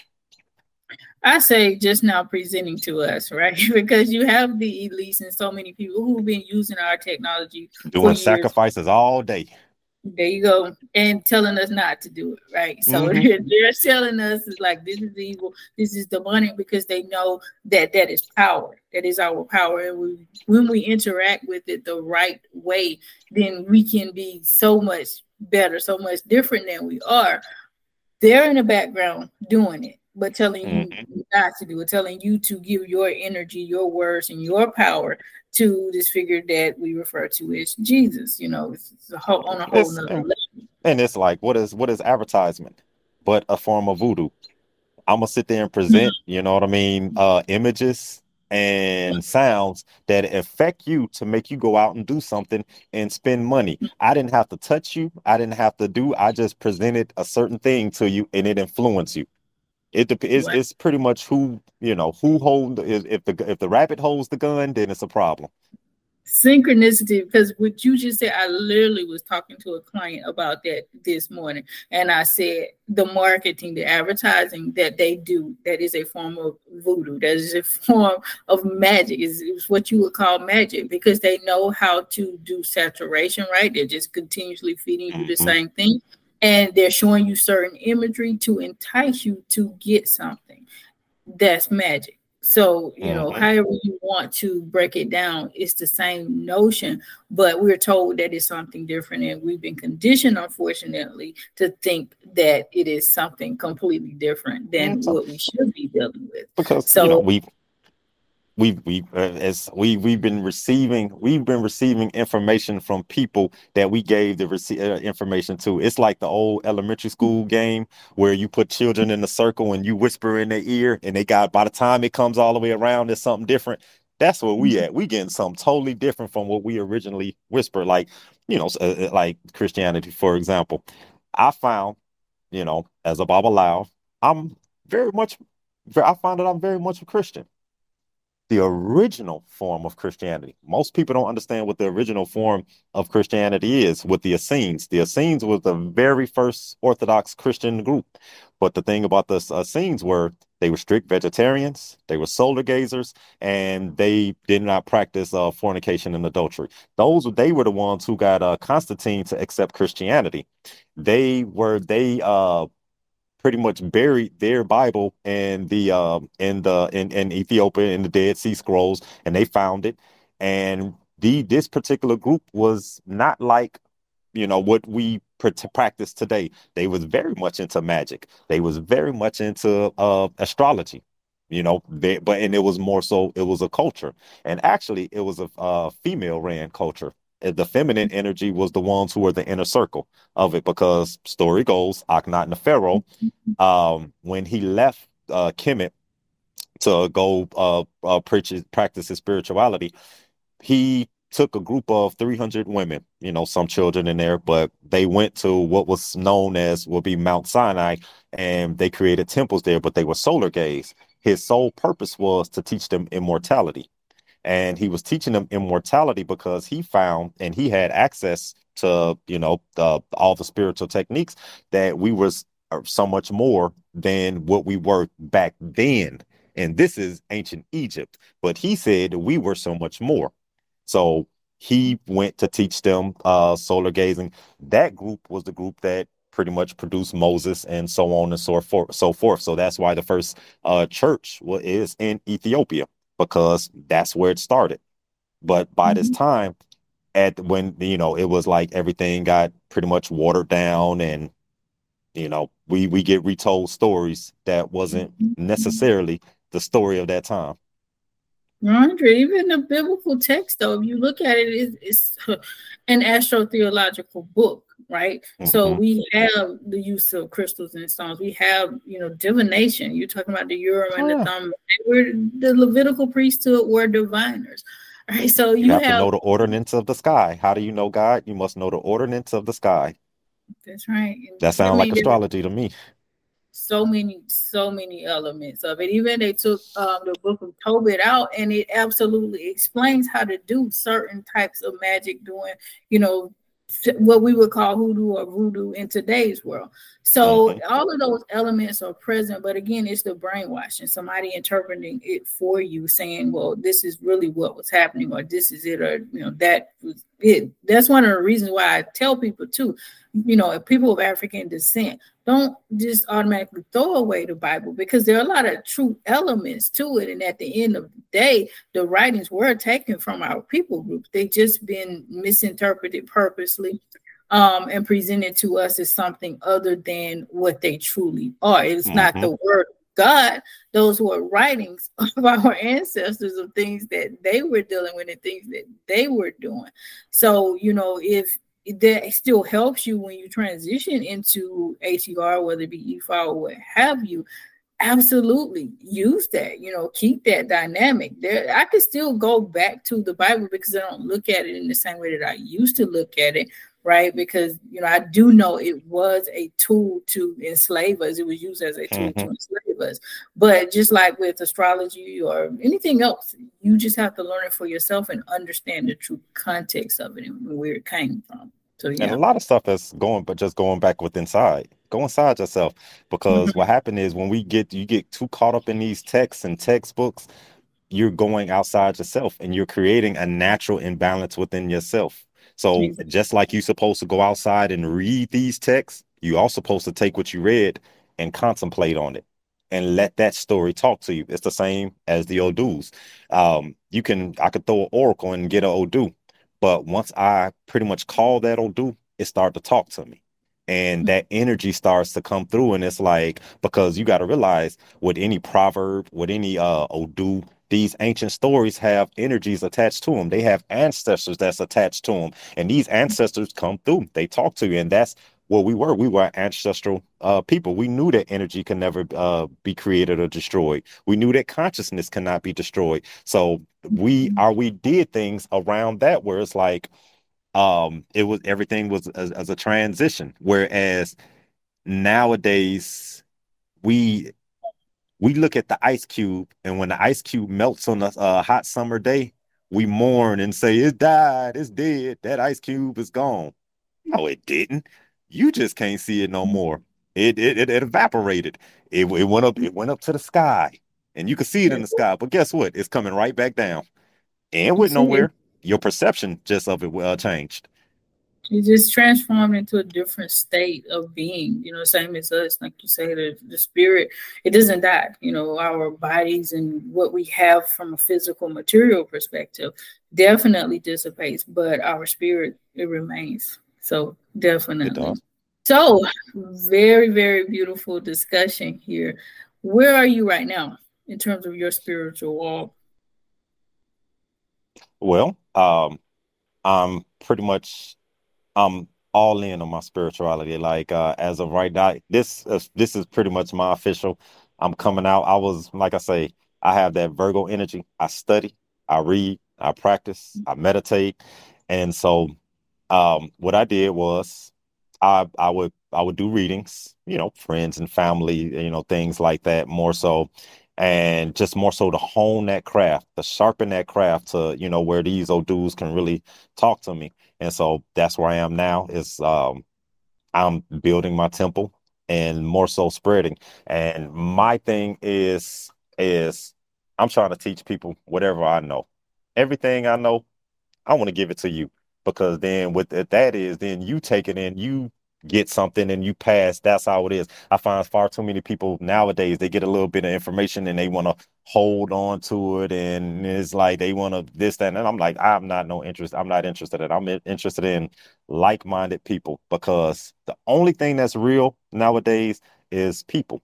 I say just now presenting to us, right? because you have the elites and so many people who've been using our technology doing sacrifices all day. There you go, and telling us not to do it, right? So mm-hmm. they're, telling us is like this is evil, this is demonic because they know that that is power, that is our power, and we, when we interact with it the right way, then we can be so much better, so much different than we are. They're in the background doing it but telling mm-hmm. you not to do it, telling you to give your energy, your words, and your power to this figure that we refer to as Jesus. You know, it's, it's a whole, on a whole it's, level. And it's like, what is what is advertisement, but a form of voodoo? I'm gonna sit there and present, mm-hmm. you know what I mean, uh, images and sounds that affect you to make you go out and do something and spend money. Mm. I didn't have to touch you. I didn't have to do. I just presented a certain thing to you, and it influenced you. It depends. It's, it's pretty much who you know who hold. If the if the rabbit holds the gun, then it's a problem. Synchronicity, because what you just said, I literally was talking to a client about that this morning, and I said the marketing, the advertising that they do, that is a form of voodoo. That is a form of magic. Is is what you would call magic because they know how to do saturation. Right? They're just continuously feeding you mm-hmm. the same thing and they're showing you certain imagery to entice you to get something that's magic so you know mm-hmm. however you want to break it down it's the same notion but we're told that it's something different and we've been conditioned unfortunately to think that it is something completely different than mm-hmm. what we should be dealing with because so you know, we we we uh, as we we've been receiving we've been receiving information from people that we gave the rece- uh, information to it's like the old elementary school game where you put children in a circle and you whisper in their ear and they got by the time it comes all the way around it's something different That's where we at. We getting something totally different from what we originally whispered. Like, you know, uh, uh, like Christianity, for example. I found, you know, as a Babalawo, I'm very much, I find that I'm very much a Christian the original form of Christianity. Most people don't understand what the original form of Christianity is with the Essenes. The Essenes was the very first Orthodox Christian group. But the thing about the Essenes were they were strict vegetarians, they were solar gazers, and they did not practice uh, fornication and adultery. Those they were the ones who got uh, Constantine to accept Christianity. They were they uh, pretty much buried their Bible in the um in the in, in Ethiopia in the Dead Sea Scrolls, and they found it. And the this particular group was not like you know what we practice today. They was very much into magic. They was very much into uh, astrology. You know, they, but and it was more so it was a culture, and actually it was a uh, female ran culture the feminine energy was the ones who were the inner circle of it because story goes Akhenaten the Pharaoh, um, when he left uh, Kemet to go uh, uh, preach, practice his spirituality, he took a group of 300 women, you know, some children in there, but they went to what was known as will be Mount Sinai and they created temples there, but they were solar gaze. His sole purpose was to teach them immortality and he was teaching them immortality because he found and he had access to you know the, all the spiritual techniques that we was uh, so much more than what we were back then and this is ancient egypt but he said we were so much more so he went to teach them uh solar gazing that group was the group that pretty much produced Moses and so on and so forth. So forth. So that's why the first uh, church is in Ethiopia because that's where it started. But by mm-hmm. this time, at when you know it was like everything got pretty much watered down, and you know we we get retold stories that wasn't mm-hmm. necessarily the story of that time. Andre, even the biblical text, though, if you look at it, it's, it's an astrotheological book right? Mm-hmm. So we have the use of crystals and stones. We have, you know, divination. You're talking about the Urim and oh, the Thummim. We're the Levitical priesthood were diviners. Right. So you, you have, have, to know the ordinance of the sky. How do you know God? You must know the ordinance of the sky. That's right. that sounds like astrology to me. So many, so many elements of it. Even they took um, the book of Tobit out, and it absolutely explains how to do certain types of magic, doing, you know, what we would call hoodoo or voodoo in today's world. So mm-hmm. all of those elements are present, but again, it's the brainwashing, somebody interpreting it for you, saying, "Well, this is really what was happening," or "This is it," or you know, that was it. That's one of the reasons why I tell people too, you know, people of African descent, don't just automatically throw away the Bible because there are a lot of true elements to it. And at the end of the day, the writings were taken from our people group. They've just been misinterpreted purposely um, and presented to us as something other than what they truly are. It's mm-hmm. not the word God, those were writings of our ancestors of things that they were dealing with and things that they were doing. So, you know, if that still helps you when you transition into ATR, whether it be Ifa or what have you. Absolutely use that, you know, keep that dynamic there. I could still go back to the Bible because I don't look at it in the same way that I used to look at it, right? Because you know, I do know it was a tool to enslave us. It was used as a tool mm-hmm. to enslave us. But just like with astrology or anything else, you just have to learn it for yourself and understand the true context of it and where it came from. So yeah. And a lot of stuff that's going, but just going back with inside. Go inside yourself because mm-hmm. what happened is when we get you get too caught up in these texts and textbooks, you're going outside yourself and you're creating a natural imbalance within yourself. So just like you're supposed to go outside and read these texts, you are supposed to take what you read and contemplate on it and let that story talk to you. It's the same as the Odus. Um, you can I could throw an oracle and get an Odu, but once I pretty much call that Odu, it started to talk to me. And mm-hmm. that energy starts to come through. And it's like, because you got to realize with any proverb, with any uh Odu, these ancient stories have energies attached to them. They have ancestors that's attached to them. And these ancestors come through, they talk to you. And that's what we were. We were ancestral uh, people. We knew that energy can never uh, be created or destroyed. We knew that consciousness cannot be destroyed. So we are we did things around that where it's like um it was everything was as, as a transition. Whereas nowadays we we look at the ice cube and when the ice cube melts on a, a hot summer day we mourn and say it died, it's dead, that ice cube is gone. No, it didn't. You just can't see it no more. It it it, it evaporated. It, it went up. It went up to the sky, and you can see it in the sky. But guess what? It's coming right back down, and went nowhere. Your perception just of it uh, changed. You just transformed into a different state of being. You know, same as us. Like you say, the the spirit it doesn't die. You know, our bodies and what we have from a physical material perspective definitely dissipates, but our spirit it remains. So definitely. So very, very beautiful discussion here. Where are you right now in terms of your spiritual walk? Well, um, I'm pretty much I'm all in on my spirituality. Like uh, as of right now, this uh, this is pretty much my official. I'm coming out. I was like I say, I have that Virgo energy. I study, I read, I practice, I meditate, and so um, what I did was I I would I would do readings, you know, friends and family, you know, things like that more so and just more so to hone that craft, to sharpen that craft to, you know, where these old dudes can really talk to me. And so that's where I am now is um I'm building my temple and more so spreading. And my thing is is I'm trying to teach people whatever I know. Everything I know, I want to give it to you because then what that is, then you take it in, you get something and you pass. That's how it is. I find far too many people nowadays, they get a little bit of information and they want to hold on to it. And it's like they want to this, that. And I'm like, I'm not no interest. I'm not interested in I'm interested in like-minded people because the only thing that's real nowadays is people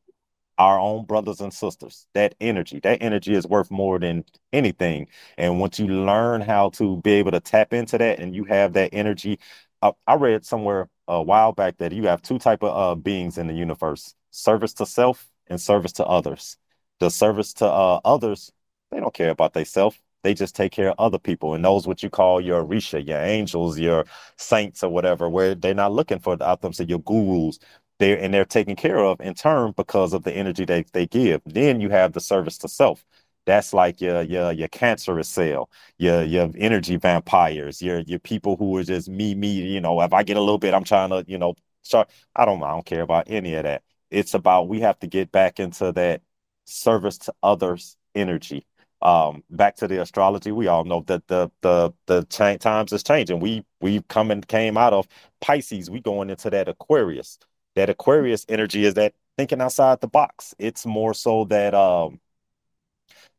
our own brothers and sisters. That energy, that energy is worth more than anything. And once you learn how to be able to tap into that and you have that energy, uh, I read somewhere a while back that you have two type of uh, beings in the universe: service to self and service to others. The service to uh, others, they don't care about themselves. They just take care of other people, and those what you call your Orisha, your angels, your saints, or whatever. Where they're not looking for the outcomes of your gurus they're and they're taken care of in turn because of the energy they, they give. Then you have the service to self. That's like your your your cancerous cell, your your energy vampires, your your people who are just me, me, you know, if I get a little bit, I'm trying to, you know, start. I don't I don't care about any of that. It's about we have to get back into that service to others energy. Um, back to the astrology, we all know that the the the times is changing. We we've come and came out of Pisces, we going into that Aquarius that Aquarius energy is that thinking outside the box. It's more so that um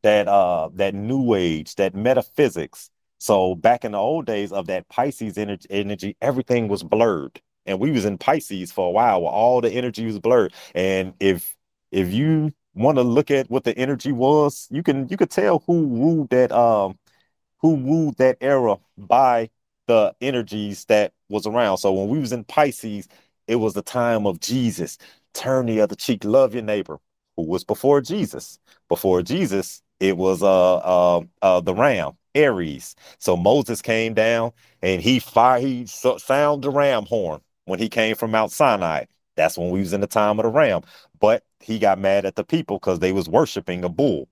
that uh that new age, that metaphysics. So back in the old days of that Pisces energy, energy everything was blurred. And we was in Pisces for a while where all the energy was blurred. And if if you want to look at what the energy was, you can you could tell who ruled that um who ruled that era by the energies that was around. So when we was in Pisces, it was the time of Jesus. Turn the other cheek, love your neighbor. Who was before Jesus? Before Jesus, it was uh uh, uh the ram, Aries. So Moses came down and he fired, he sounded the ram horn when he came from Mount Sinai. That's when we was in the time of the ram. But he got mad at the people because they was worshiping a bull.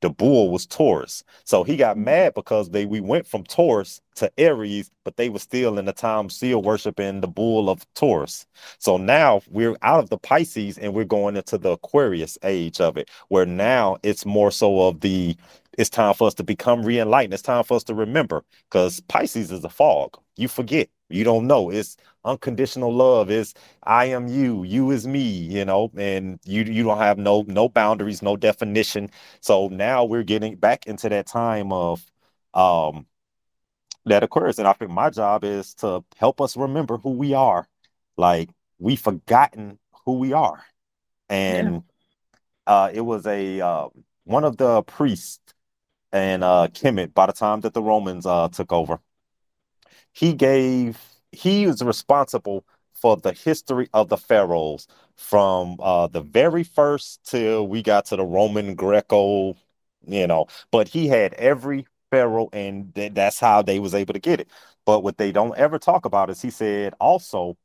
The bull was Taurus. So he got mm-hmm. mad because they we went from Taurus to Aries, but they were still in the time still worshiping the bull of Taurus. So now we're out of the Pisces and we're going into the Aquarius age of it, where now it's more so of the it's time for us to become re-enlightened. It's time for us to remember because Pisces is a fog. You forget. You don't know. It's unconditional love. It's I am you, you is me, you know, and you you don't have no no boundaries, no definition. So now we're getting back into that time of um that occurs. And I think my job is to help us remember who we are. Like we've forgotten who we are. And yeah. uh it was a uh, one of the priests and uh Kemet by the time that the Romans uh took over. He gave he was responsible for the history of the pharaohs from uh, the very first till we got to the Roman Greco, you know. But he had every pharaoh, and th- that's how they was able to get it. But what they don't ever talk about is he said also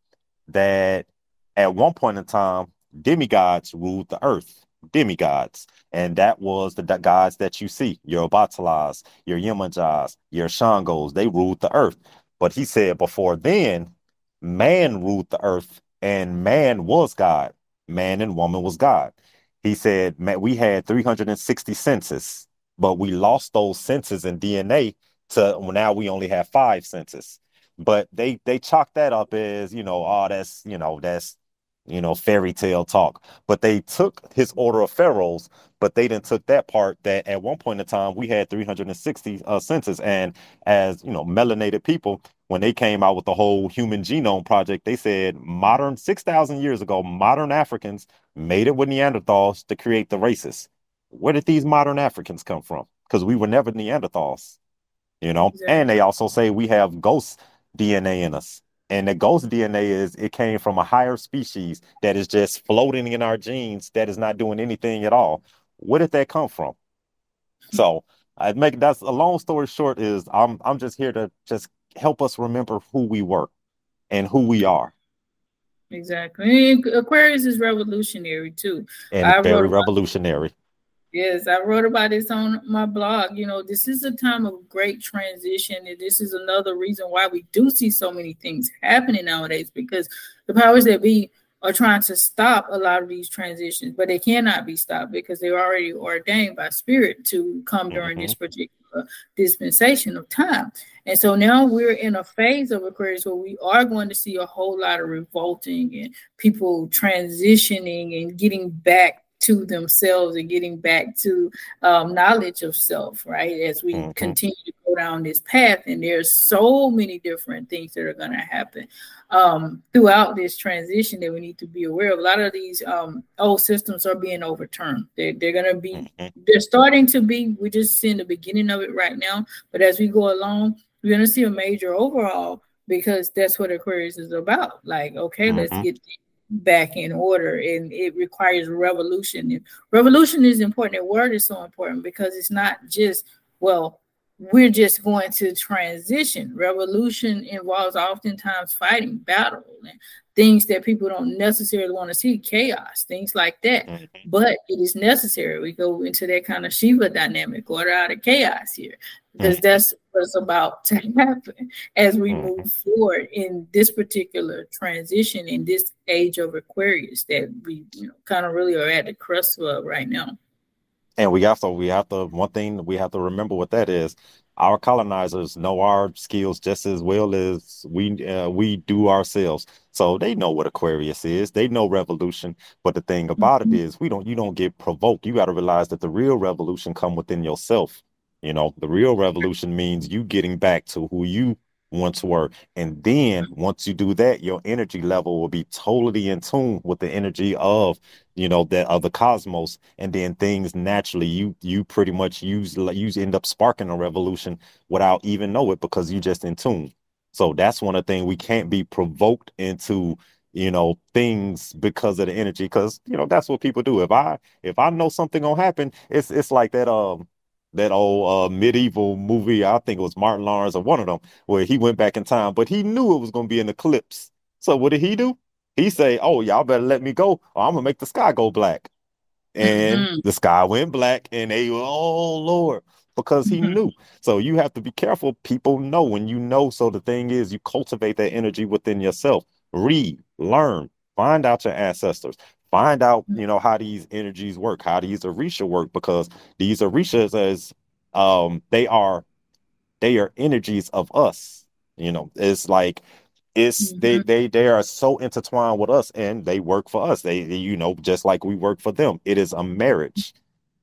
that at one point in time, demigods ruled the earth. Demigods. And that was the gods that you see, your Obatalas, your Yemajas, your Shangos, they ruled the earth. But he said before then, man ruled the earth and man was God. Man and woman was God. He said, we had 360 senses, but we lost those senses in DNA to now we only have five senses. But they they chalk that up as, you know, oh, that's, you know, that's you know, fairy tale talk. But they took his order of pharaohs, but they didn't took that part that at one point in time we had 360 uh, census. And as you know, melanated people, when they came out with the whole human genome project, they said modern 6,000 years ago, modern Africans made it with Neanderthals to create the races. Where did these modern Africans come from? Because we were never Neanderthals, you know. Exactly. And they also say we have ghost DNA in us and the ghost DNA is it came from a higher species that is just floating in our genes that is not doing anything at all. Where did that come from? So I make that's a long story short is I'm I'm just here to just help us remember who we were and who we are. Exactly. Aquarius is revolutionary too. And I very revolutionary. Yes, I wrote about this on my blog. You know, this is a time of great transition, and this is another reason why we do see so many things happening nowadays because the powers that be are trying to stop a lot of these transitions, but they cannot be stopped because they're already ordained by spirit to come during mm-hmm. this particular dispensation of time. And so now we're in a phase of Aquarius where we are going to see a whole lot of revolting and people transitioning and getting back to themselves and getting back to um, knowledge of self, right? As we mm-hmm. continue to go down this path, and there's so many different things that are going to happen um, throughout this transition that we need to be aware of. A lot of these um, old systems are being overturned. They're, they're going to be, mm-hmm. they're starting to be. We're just seeing the beginning of it right now, but as we go along, we're going to see a major overhaul because that's what Aquarius is about. Like, okay, mm-hmm. let's get back in order and it requires revolution. Revolution is important the word is so important because it's not just well we're just going to transition. Revolution involves oftentimes fighting battle and things that people don't necessarily want to see chaos things like that. Mm-hmm. but it is necessary we go into that kind of shiva dynamic order out of chaos here because that's what's about to happen as we mm-hmm. move forward in this particular transition in this age of Aquarius that we you know kind of really are at the crust of right now. And we also we have to one thing we have to remember what that is. Our colonizers know our skills just as well as we uh, we do ourselves. So they know what Aquarius is. They know revolution. But the thing about mm-hmm. it is, we don't. You don't get provoked. You got to realize that the real revolution come within yourself you know, the real revolution means you getting back to who you once were. And then once you do that, your energy level will be totally in tune with the energy of, you know, the of the cosmos. And then things naturally you you pretty much use you end up sparking a revolution without even know it because you just in tune. So that's one of the things we can't be provoked into you know things because of the energy because you know that's what people do if i if i know something gonna happen it's it's like that um that old uh, medieval movie. I think it was Martin Lawrence or one of them, where he went back in time, but he knew it was going to be an eclipse. So what did he do? He say, "Oh, y'all better let me go, or I'm gonna make the sky go black." And mm-hmm. the sky went black, and they, were, oh Lord, because he mm-hmm. knew. So you have to be careful. People know when you know. So the thing is, you cultivate that energy within yourself. Read, learn, find out your ancestors, find out you know how these energies work how these orisha work because these orishas as um they are they are energies of us you know? It's like it's mm-hmm. they they they are so intertwined with us and they work for us. They, you know just like we work for them. It is a marriage.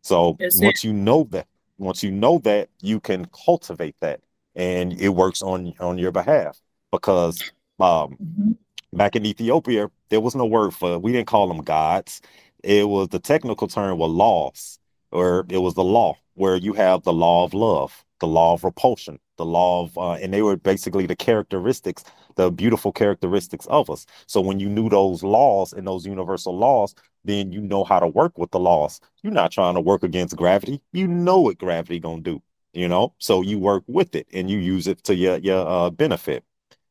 So it's once you know that once you know that you can cultivate that and it works on on your behalf because um mm-hmm. back in Ethiopia, there was no word for we didn't call them gods. It was the technical term was laws, or it was the law, where you have the law of love, the law of repulsion, the law of, uh, and they were basically the characteristics, the beautiful characteristics of us. So when you knew those laws and those universal laws, then you know how to work with the laws. You're not trying to work against gravity. You know what gravity gonna do, you know. So you work with it and you use it to your your uh, benefit.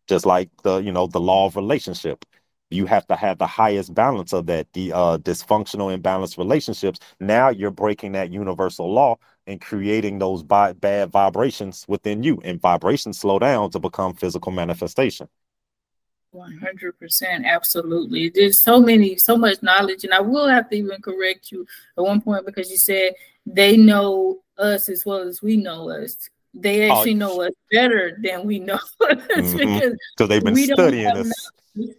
Just like the you know the law of relationship you have to have the highest balance of that the uh, dysfunctional imbalanced relationships. Now you're breaking that universal law and creating those bi- bad vibrations within you and vibrations slow down to become physical manifestation. 100% absolutely. There's so many so much knowledge and i will have to even correct you at one point because you said they know us as well as we know us. They oh, actually oh, know us better than we know us mm-hmm. because they've been studying us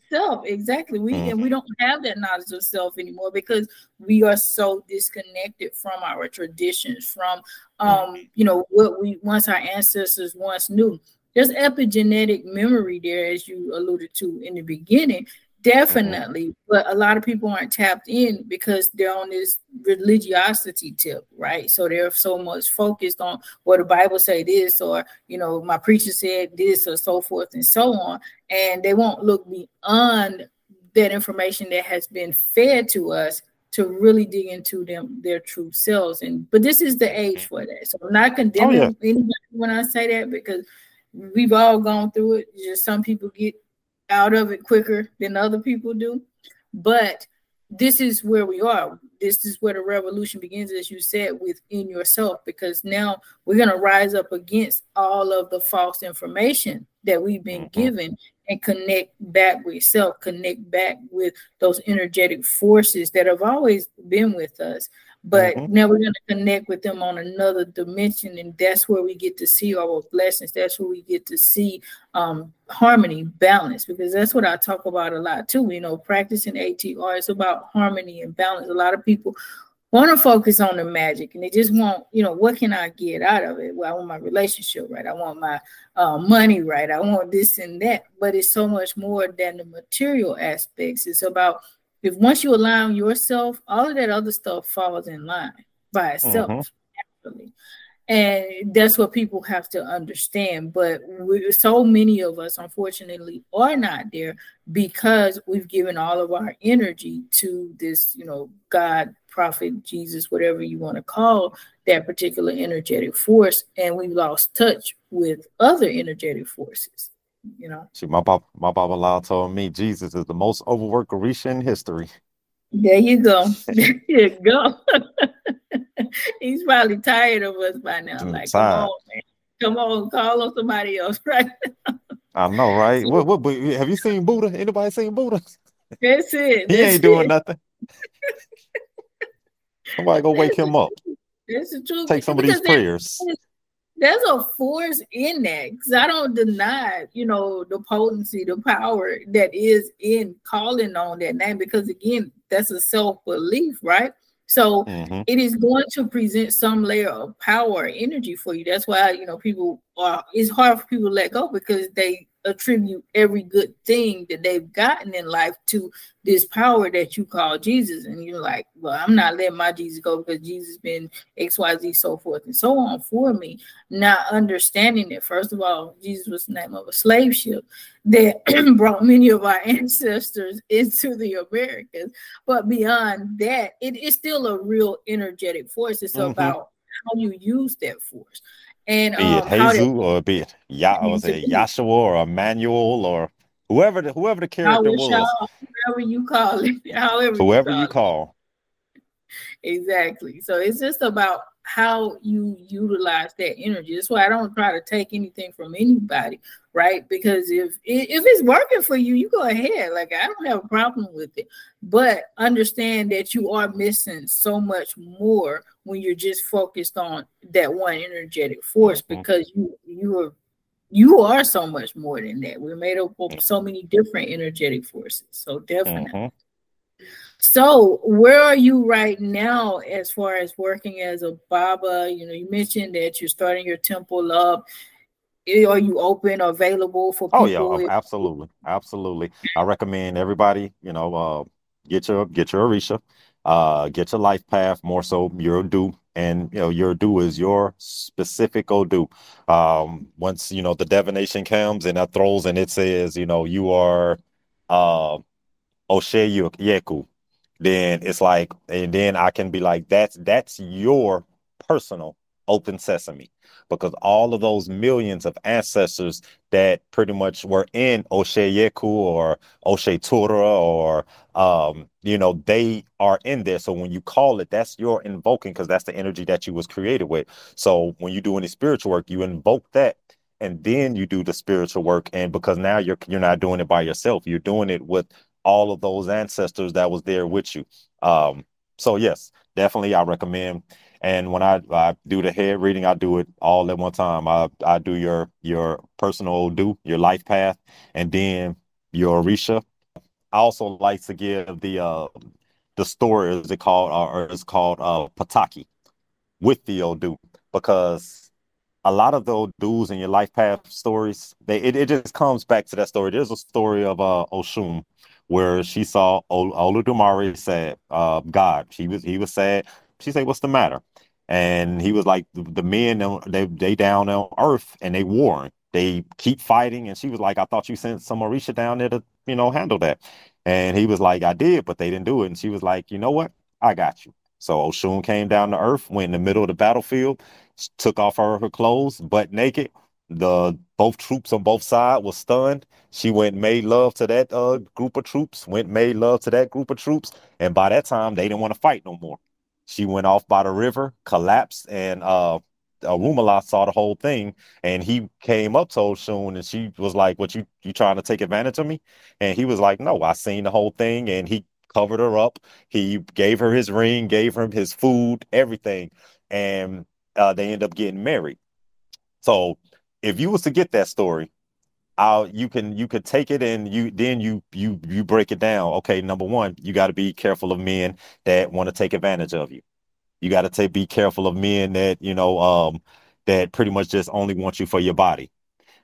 self exactly we mm-hmm. and we mm-hmm. don't have that knowledge of self anymore because we are so disconnected from our traditions from um mm-hmm. you know what we once our ancestors once knew there's epigenetic memory there as you alluded to in the beginning Mm-hmm. Definitely. Mm-hmm. But a lot of people aren't tapped in because they're on this religiosity tip, right? So they're so much focused on what the Bible say this, or you know, my preacher said this, or so forth and so on. And they won't look beyond that information that has been fed to us to really dig into them their true selves. And but this is the age for that. So I'm not condemning oh, yeah. anybody when I say that because we've all gone through it. Just some people get out of it quicker than other people do. But this is where we are. This is where the revolution begins, as you said, within yourself, because now we're going to rise up against all of the false information that we've been mm-hmm. given and connect back with self, connect back with those energetic forces that have always been with us but mm-hmm. now we're going to connect with them on another dimension and that's where we get to see our blessings that's where we get to see um, harmony balance because that's what i talk about a lot too you know practicing atr is about harmony and balance a lot of people want to focus on the magic and they just want you know what can i get out of it well i want my relationship right i want my uh, money right i want this and that but it's so much more than the material aspects it's about if once you align yourself, all of that other stuff falls in line by itself, mm-hmm. naturally. And that's what people have to understand. But we, so many of us, unfortunately, are not there because we've given all of our energy to this, you know, God, prophet, Jesus, whatever you want to call that particular energetic force. And we've lost touch with other energetic forces you know. See, my papa, my Babalawo told me Jesus is the most overworked Orisha in history. There you go. There you go. He's probably tired of us by now. I'm like, tired. come on, man. Come on, call on somebody else right now. I know, right? what, what, have you seen Buddha? Anybody seen Buddha? That's it. That's he ain't doing nothing. Somebody go wake him up. That's the truth. Take some because of these prayers there's a force in that because I don't deny, you know, the potency, the power that is in calling on that name because again, that's a self belief, right? So mm-hmm. it is going to present some layer of power, energy for you. That's why you know people are. It's hard for people to let go because they attribute every good thing that they've gotten in life to this power that you call Jesus. And you're like, well, I'm not letting my Jesus go because Jesus been XYZ, so forth and so on for me. Not understanding that, first of all, Jesus was the name of a slave ship that brought many of our ancestors into the Americas. But beyond that, it is still a real energetic force. It's mm-hmm. about how you use that force. And be um, it Jesus or be it Ya was it Yahshua or Emmanuel or whoever the whoever the character was. Whoever you call it, however whoever you call. You call. Exactly. So it's just about how you utilize that energy. That's why I don't try to take anything from anybody, right? Because if if it's working for you, you go ahead. Like I don't have a problem with it. But understand that you are missing so much more when you're just focused on that one energetic force mm-hmm. because you you are you are so much more than that. We're made up of so many different energetic forces. So definitely. Mm-hmm. So, where are you right now as far as working as a Baba? You know, you mentioned that you're starting your temple up. Are you open, available for people? Oh yeah, absolutely, absolutely. I recommend everybody, you know, uh, get your get your Orisha, uh, get your life path. More so, your do and you know your do is your specific do. Um, once you know the divination comes and that throws and it says you know you are uh Oshe Yeku, then it's like, and then I can be like, that's that's your personal open sesame because all of those millions of ancestors that pretty much were in Oshe Yeku or Oshe Tura or um, you know, they are in there. So when you call it, that's your invoking because that's the energy that you was created with. So when you do any spiritual work, you invoke that and then you do the spiritual work. And because now you're you're not doing it by yourself, you're doing it with all of those ancestors that was there with you. Um, so yes, definitely I recommend. And when I, I do the head reading, I do it all at one time. I, I do your your personal do, your life path, and then your Orisha. I also like to give the uh the story is it called uh, or it's called uh Pataki with the Odu because a lot of the Odus in your life path stories, they it, it just comes back to that story. There's a story of uh Oshun where she saw Olodumare said, uh, God. She was he was sad. She said, What's the matter? And he was like, The, the men they they down on earth and they warring. They keep fighting. And she was like, I thought you sent some Orisha down there to, you know, handle that. And he was like, I did, but they didn't do it. And she was like, you know what? I got you. So Oshun came down to earth, went in the middle of the battlefield, took off her, her clothes, butt naked, the both troops on both sides were stunned. She went made love to that uh, group of troops, went made love to that group of troops, and by that time they didn't want to fight no more. She went off by the river, collapsed, and uh, Orunmila saw the whole thing, and he came up to Oshun, and she was like, "What you you trying to take advantage of me?" And he was like, "No, I seen the whole thing," and he covered her up. He gave her his ring, gave him his food, everything, and uh, they end up getting married. So if you was to get that story, I'll you can you could take it and you then you you you break it down. Okay, number one, you got to be careful of men that want to take advantage of you. You got to take be careful of men that you know um that pretty much just only want you for your body.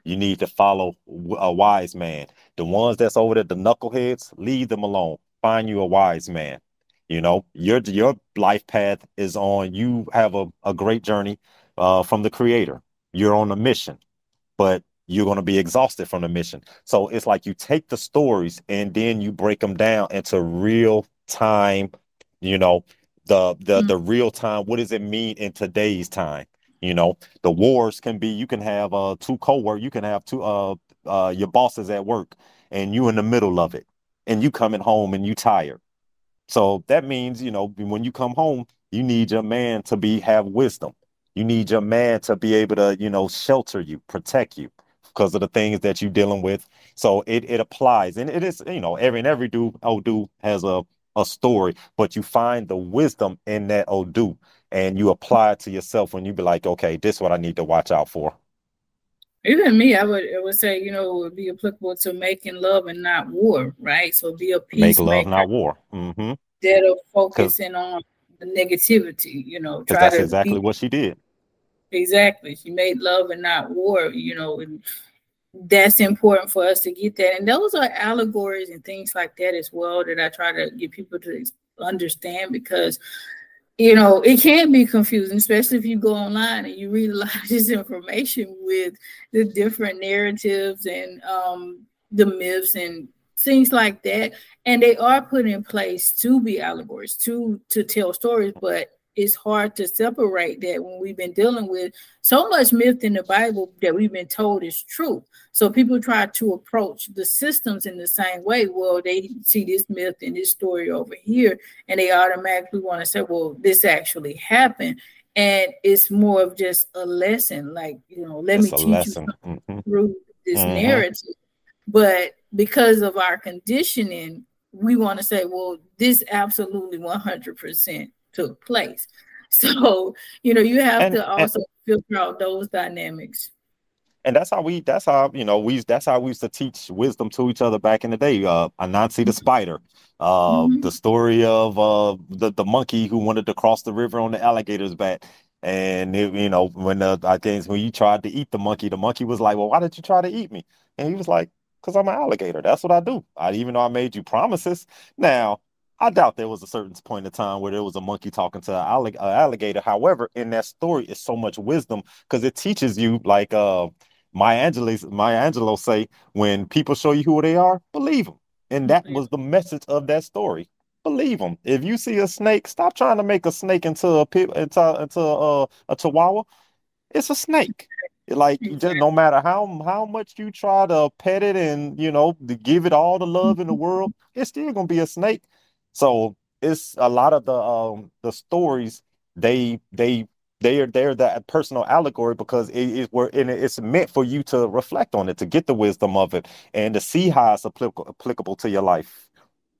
You need to follow a wise man. The ones that's over there, the knuckleheads, leave them alone. Find you a wise man. You know, your your life path is on. You have a, a great journey uh, from the creator. You're on a mission but you're going to be exhausted from the mission. So it's like you take the stories and then you break them down into real time, you know, the the mm-hmm. the real time. What does it mean in today's time? You know, the wars can be you can have uh two co-work, you can have two uh uh your bosses at work and you in the middle of it and you coming home and you tired. So that means, you know, when you come home, you need your man to be have wisdom you need your man to be able to, you know, shelter you, protect you because of the things that you're dealing with. So it it applies, and it is, you know, every and every do Odu has a a story, but you find the wisdom in that Odu, and you apply it to yourself when you be like, okay, this is what I need to watch out for. Even me, I would I would say, you know, it would be applicable to making love and not war, right? So be a peace. Make love, not war. Mm-hmm. Instead of focusing on the negativity, you know, try that's exactly be, what she did. Exactly. She made love and not war, you know, and that's important for us to get that. And those are allegories and things like that as well that I try to get people to understand because you know it can be confusing especially if you go online and you read a lot of this information with the different narratives and um the myths and things like that and they are put in place to be allegories to to tell stories but it's hard to separate that when we've been dealing with so much myth in the Bible that we've been told is true. So people try to approach the systems in the same way. Well, they see this myth and this story over here, and they automatically want to say, well, this actually happened. And it's more of just a lesson, like, you know, let it's me teach lesson. you mm-hmm. through this mm-hmm. narrative. But because of our conditioning, we want to say, well, this absolutely 100% took place. So, you know, you have and, to also and, filter out those dynamics. And that's how we that's how you know we that's how we used to teach wisdom to each other back in the day. Uh Anansi the spider, uh mm-hmm. the story of uh the, the monkey who wanted to cross the river on the alligator's back. And it, you know, when the I think when you tried to eat the monkey, the monkey was like, Well, why did you try to eat me? And he was like, Because I'm an alligator. That's what I do. I even though I made you promises. Now I doubt there was a certain point in time where there was a monkey talking to an alligator. However, in that story is so much wisdom because it teaches you, like uh, Maya Angelou, Maya Angelou say, when people show you who they are, believe them. And that was the message of that story. Believe them. If you see a snake, stop trying to make a snake into a into into a, a chihuahua. It's a snake. Like just no matter how how much you try to pet it and you know to give it all the love in the world, it's still gonna be a snake. So it's a lot of the um the stories they they they are they're that personal allegory because it is where and it's meant for you to reflect on it to get the wisdom of it and to see how it's applicable, applicable to your life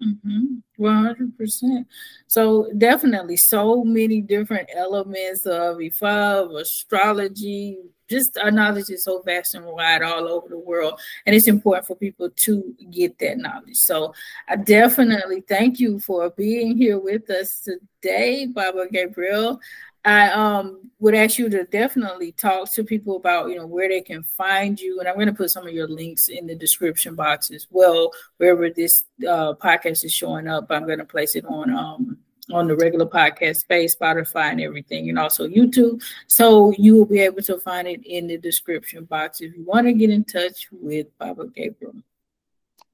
Mm-hmm. 100%. So, definitely, so many different elements of Ifa, astrology. Just our knowledge is so vast and wide all over the world. And it's important for people to get that knowledge. So, I definitely thank you for being here with us today, Baba Gabriel. I um would ask you to definitely talk to people about you know where they can find you, and I'm going to put some of your links in the description box as well. Wherever this uh, podcast is showing up, I'm going to place it on um on the regular podcast space, Spotify, and everything, and also YouTube. So you will be able to find it in the description box if you want to get in touch with Baba Gabriel.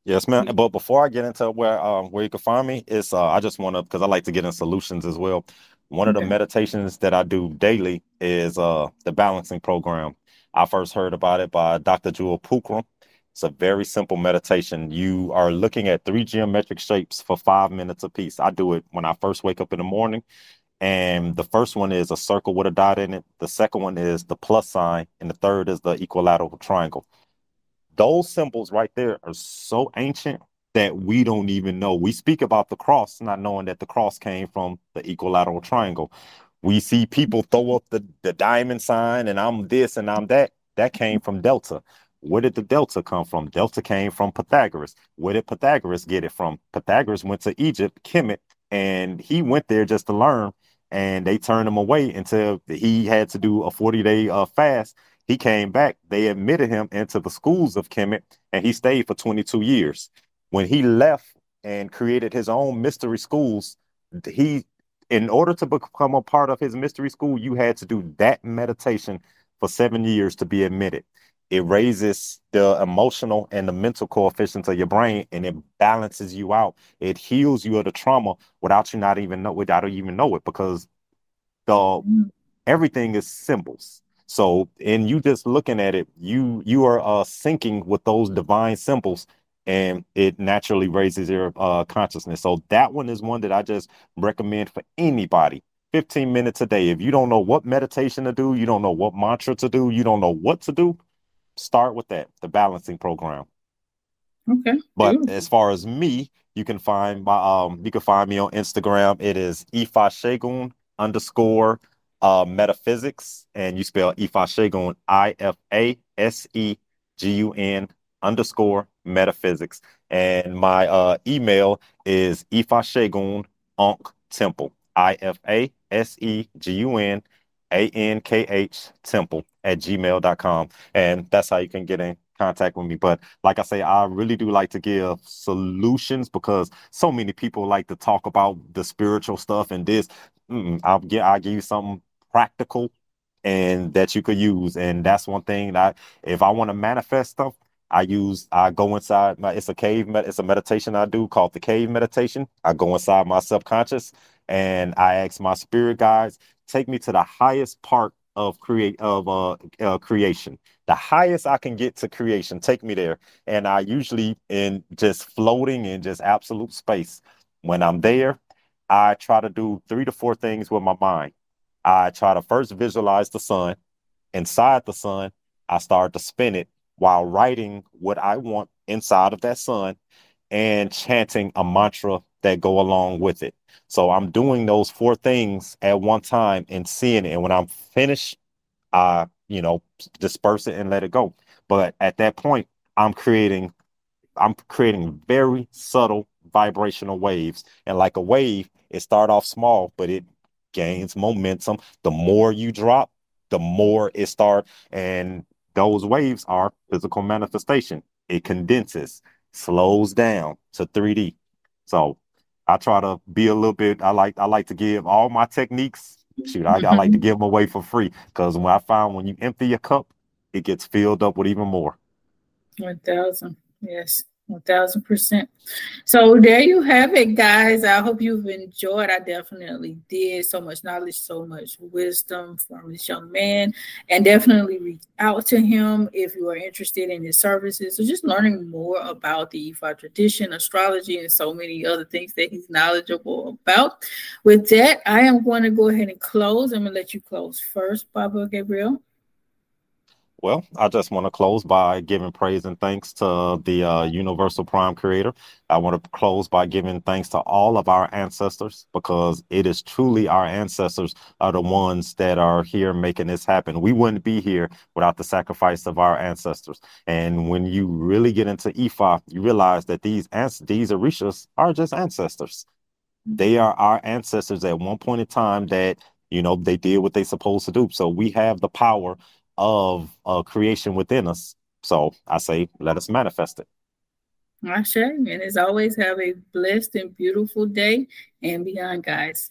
Yes, ma'am. But before I get into where um, where you can find me, it's uh, I just want to because I like to get in solutions as well. One okay. of the meditations that I do daily is uh, the balancing program. I first heard about it by Dr. Jewel Pookrum. It's a very simple meditation. You are looking at three geometric shapes for five minutes apiece. I do it when I first wake up in the morning. And the first one is a circle with a dot in it. The second one is the plus sign. And the third is the equilateral triangle. Those symbols right there are so ancient that we don't even know. We speak about the cross, not knowing that the cross came from the equilateral triangle. We see people throw up the, the diamond sign and I'm this and I'm that. That came from Delta. Where did the Delta come from? Delta came from Pythagoras. Where did Pythagoras get it from? Pythagoras went to Egypt, Kemet, and he went there just to learn. And they turned him away until he had to do a 40 day uh, fast. He came back. They admitted him into the schools of Kemet, and he stayed for 22 years when he left and created his own mystery schools, he in order to become a part of his mystery school, you had to do that meditation for seven years to be admitted. It raises the emotional and the mental coefficients of your brain and it balances you out. It heals you of the trauma without you not even know without you even know it because the mm. everything is symbols. So and you just looking at it, you you are uh syncing with those divine symbols and it naturally raises your uh, consciousness. So that one is one that I just recommend for anybody. 15 minutes a day. If you don't know what meditation to do, you don't know what mantra to do, you don't know what to do, start with that, the balancing program. Okay. But as far as me, you can find my um you can find me on Instagram. It is Ifasegun underscore uh metaphysics and you spell Ifasegun I F A S E G U N underscore metaphysics. And my uh, email is Ifasegun Ankh Temple, I F A S E G U N A N K H Temple at gmail.com. And that's how you can get in contact with me. But like I say, I really do like to give solutions because so many people like to talk about the spiritual stuff and this. I'll get I'll give you something practical and that you could use. And that's one thing that if I want to manifest stuff, I use I go inside my it's a cave it's a meditation I do called the cave meditation. I go inside my subconscious and I ask my spirit guides take me to the highest part of create of uh, uh, creation. The highest i can get to creation. Take me there. And i usually in just floating in just absolute space. When i'm there i try to do three to four things with my mind. I try to first visualize the sun. Inside the sun i start to spin it while writing what I want inside of that sun and chanting a mantra that go along with it. So I'm doing those four things at one time and seeing it. And when I'm finished, I, you know, disperse it and let it go. But at that point, I'm creating, I'm creating very subtle vibrational waves. And like a wave, it start off small, but it gains momentum. The more you drop, the more it start. And those waves are physical manifestation. It condenses, slows down to 3D. So I try to be a little bit. I like I like to give all my techniques. Shoot, I, I like to give them away for free because when I find when you empty your cup, it gets filled up with even more. One thousand, yes. One thousand percent. So there you have it, guys. I hope you've enjoyed. I definitely did. So much knowledge, so much wisdom from this young man, and definitely reach out to him if you are interested in his services So just learning more about the Ifa tradition, astrology, and so many other things that he's knowledgeable about. With that, I am going to go ahead and close. I'm to let you close first, Baba Gabriel. Well, I just want to close by giving praise and thanks to the uh, Universal Prime Creator. I want to close by giving thanks to all of our ancestors because it is truly our ancestors are the ones that are here making this happen. We wouldn't be here without the sacrifice of our ancestors. And when you really get into Ifa, you realize that these these Orishas are just ancestors. They are our ancestors at one point in time that you know they did what they supposed to do. So we have the power of uh, creation within us. So I say, let us manifest it. Say, and as always, have a blessed and beautiful day and beyond, guys.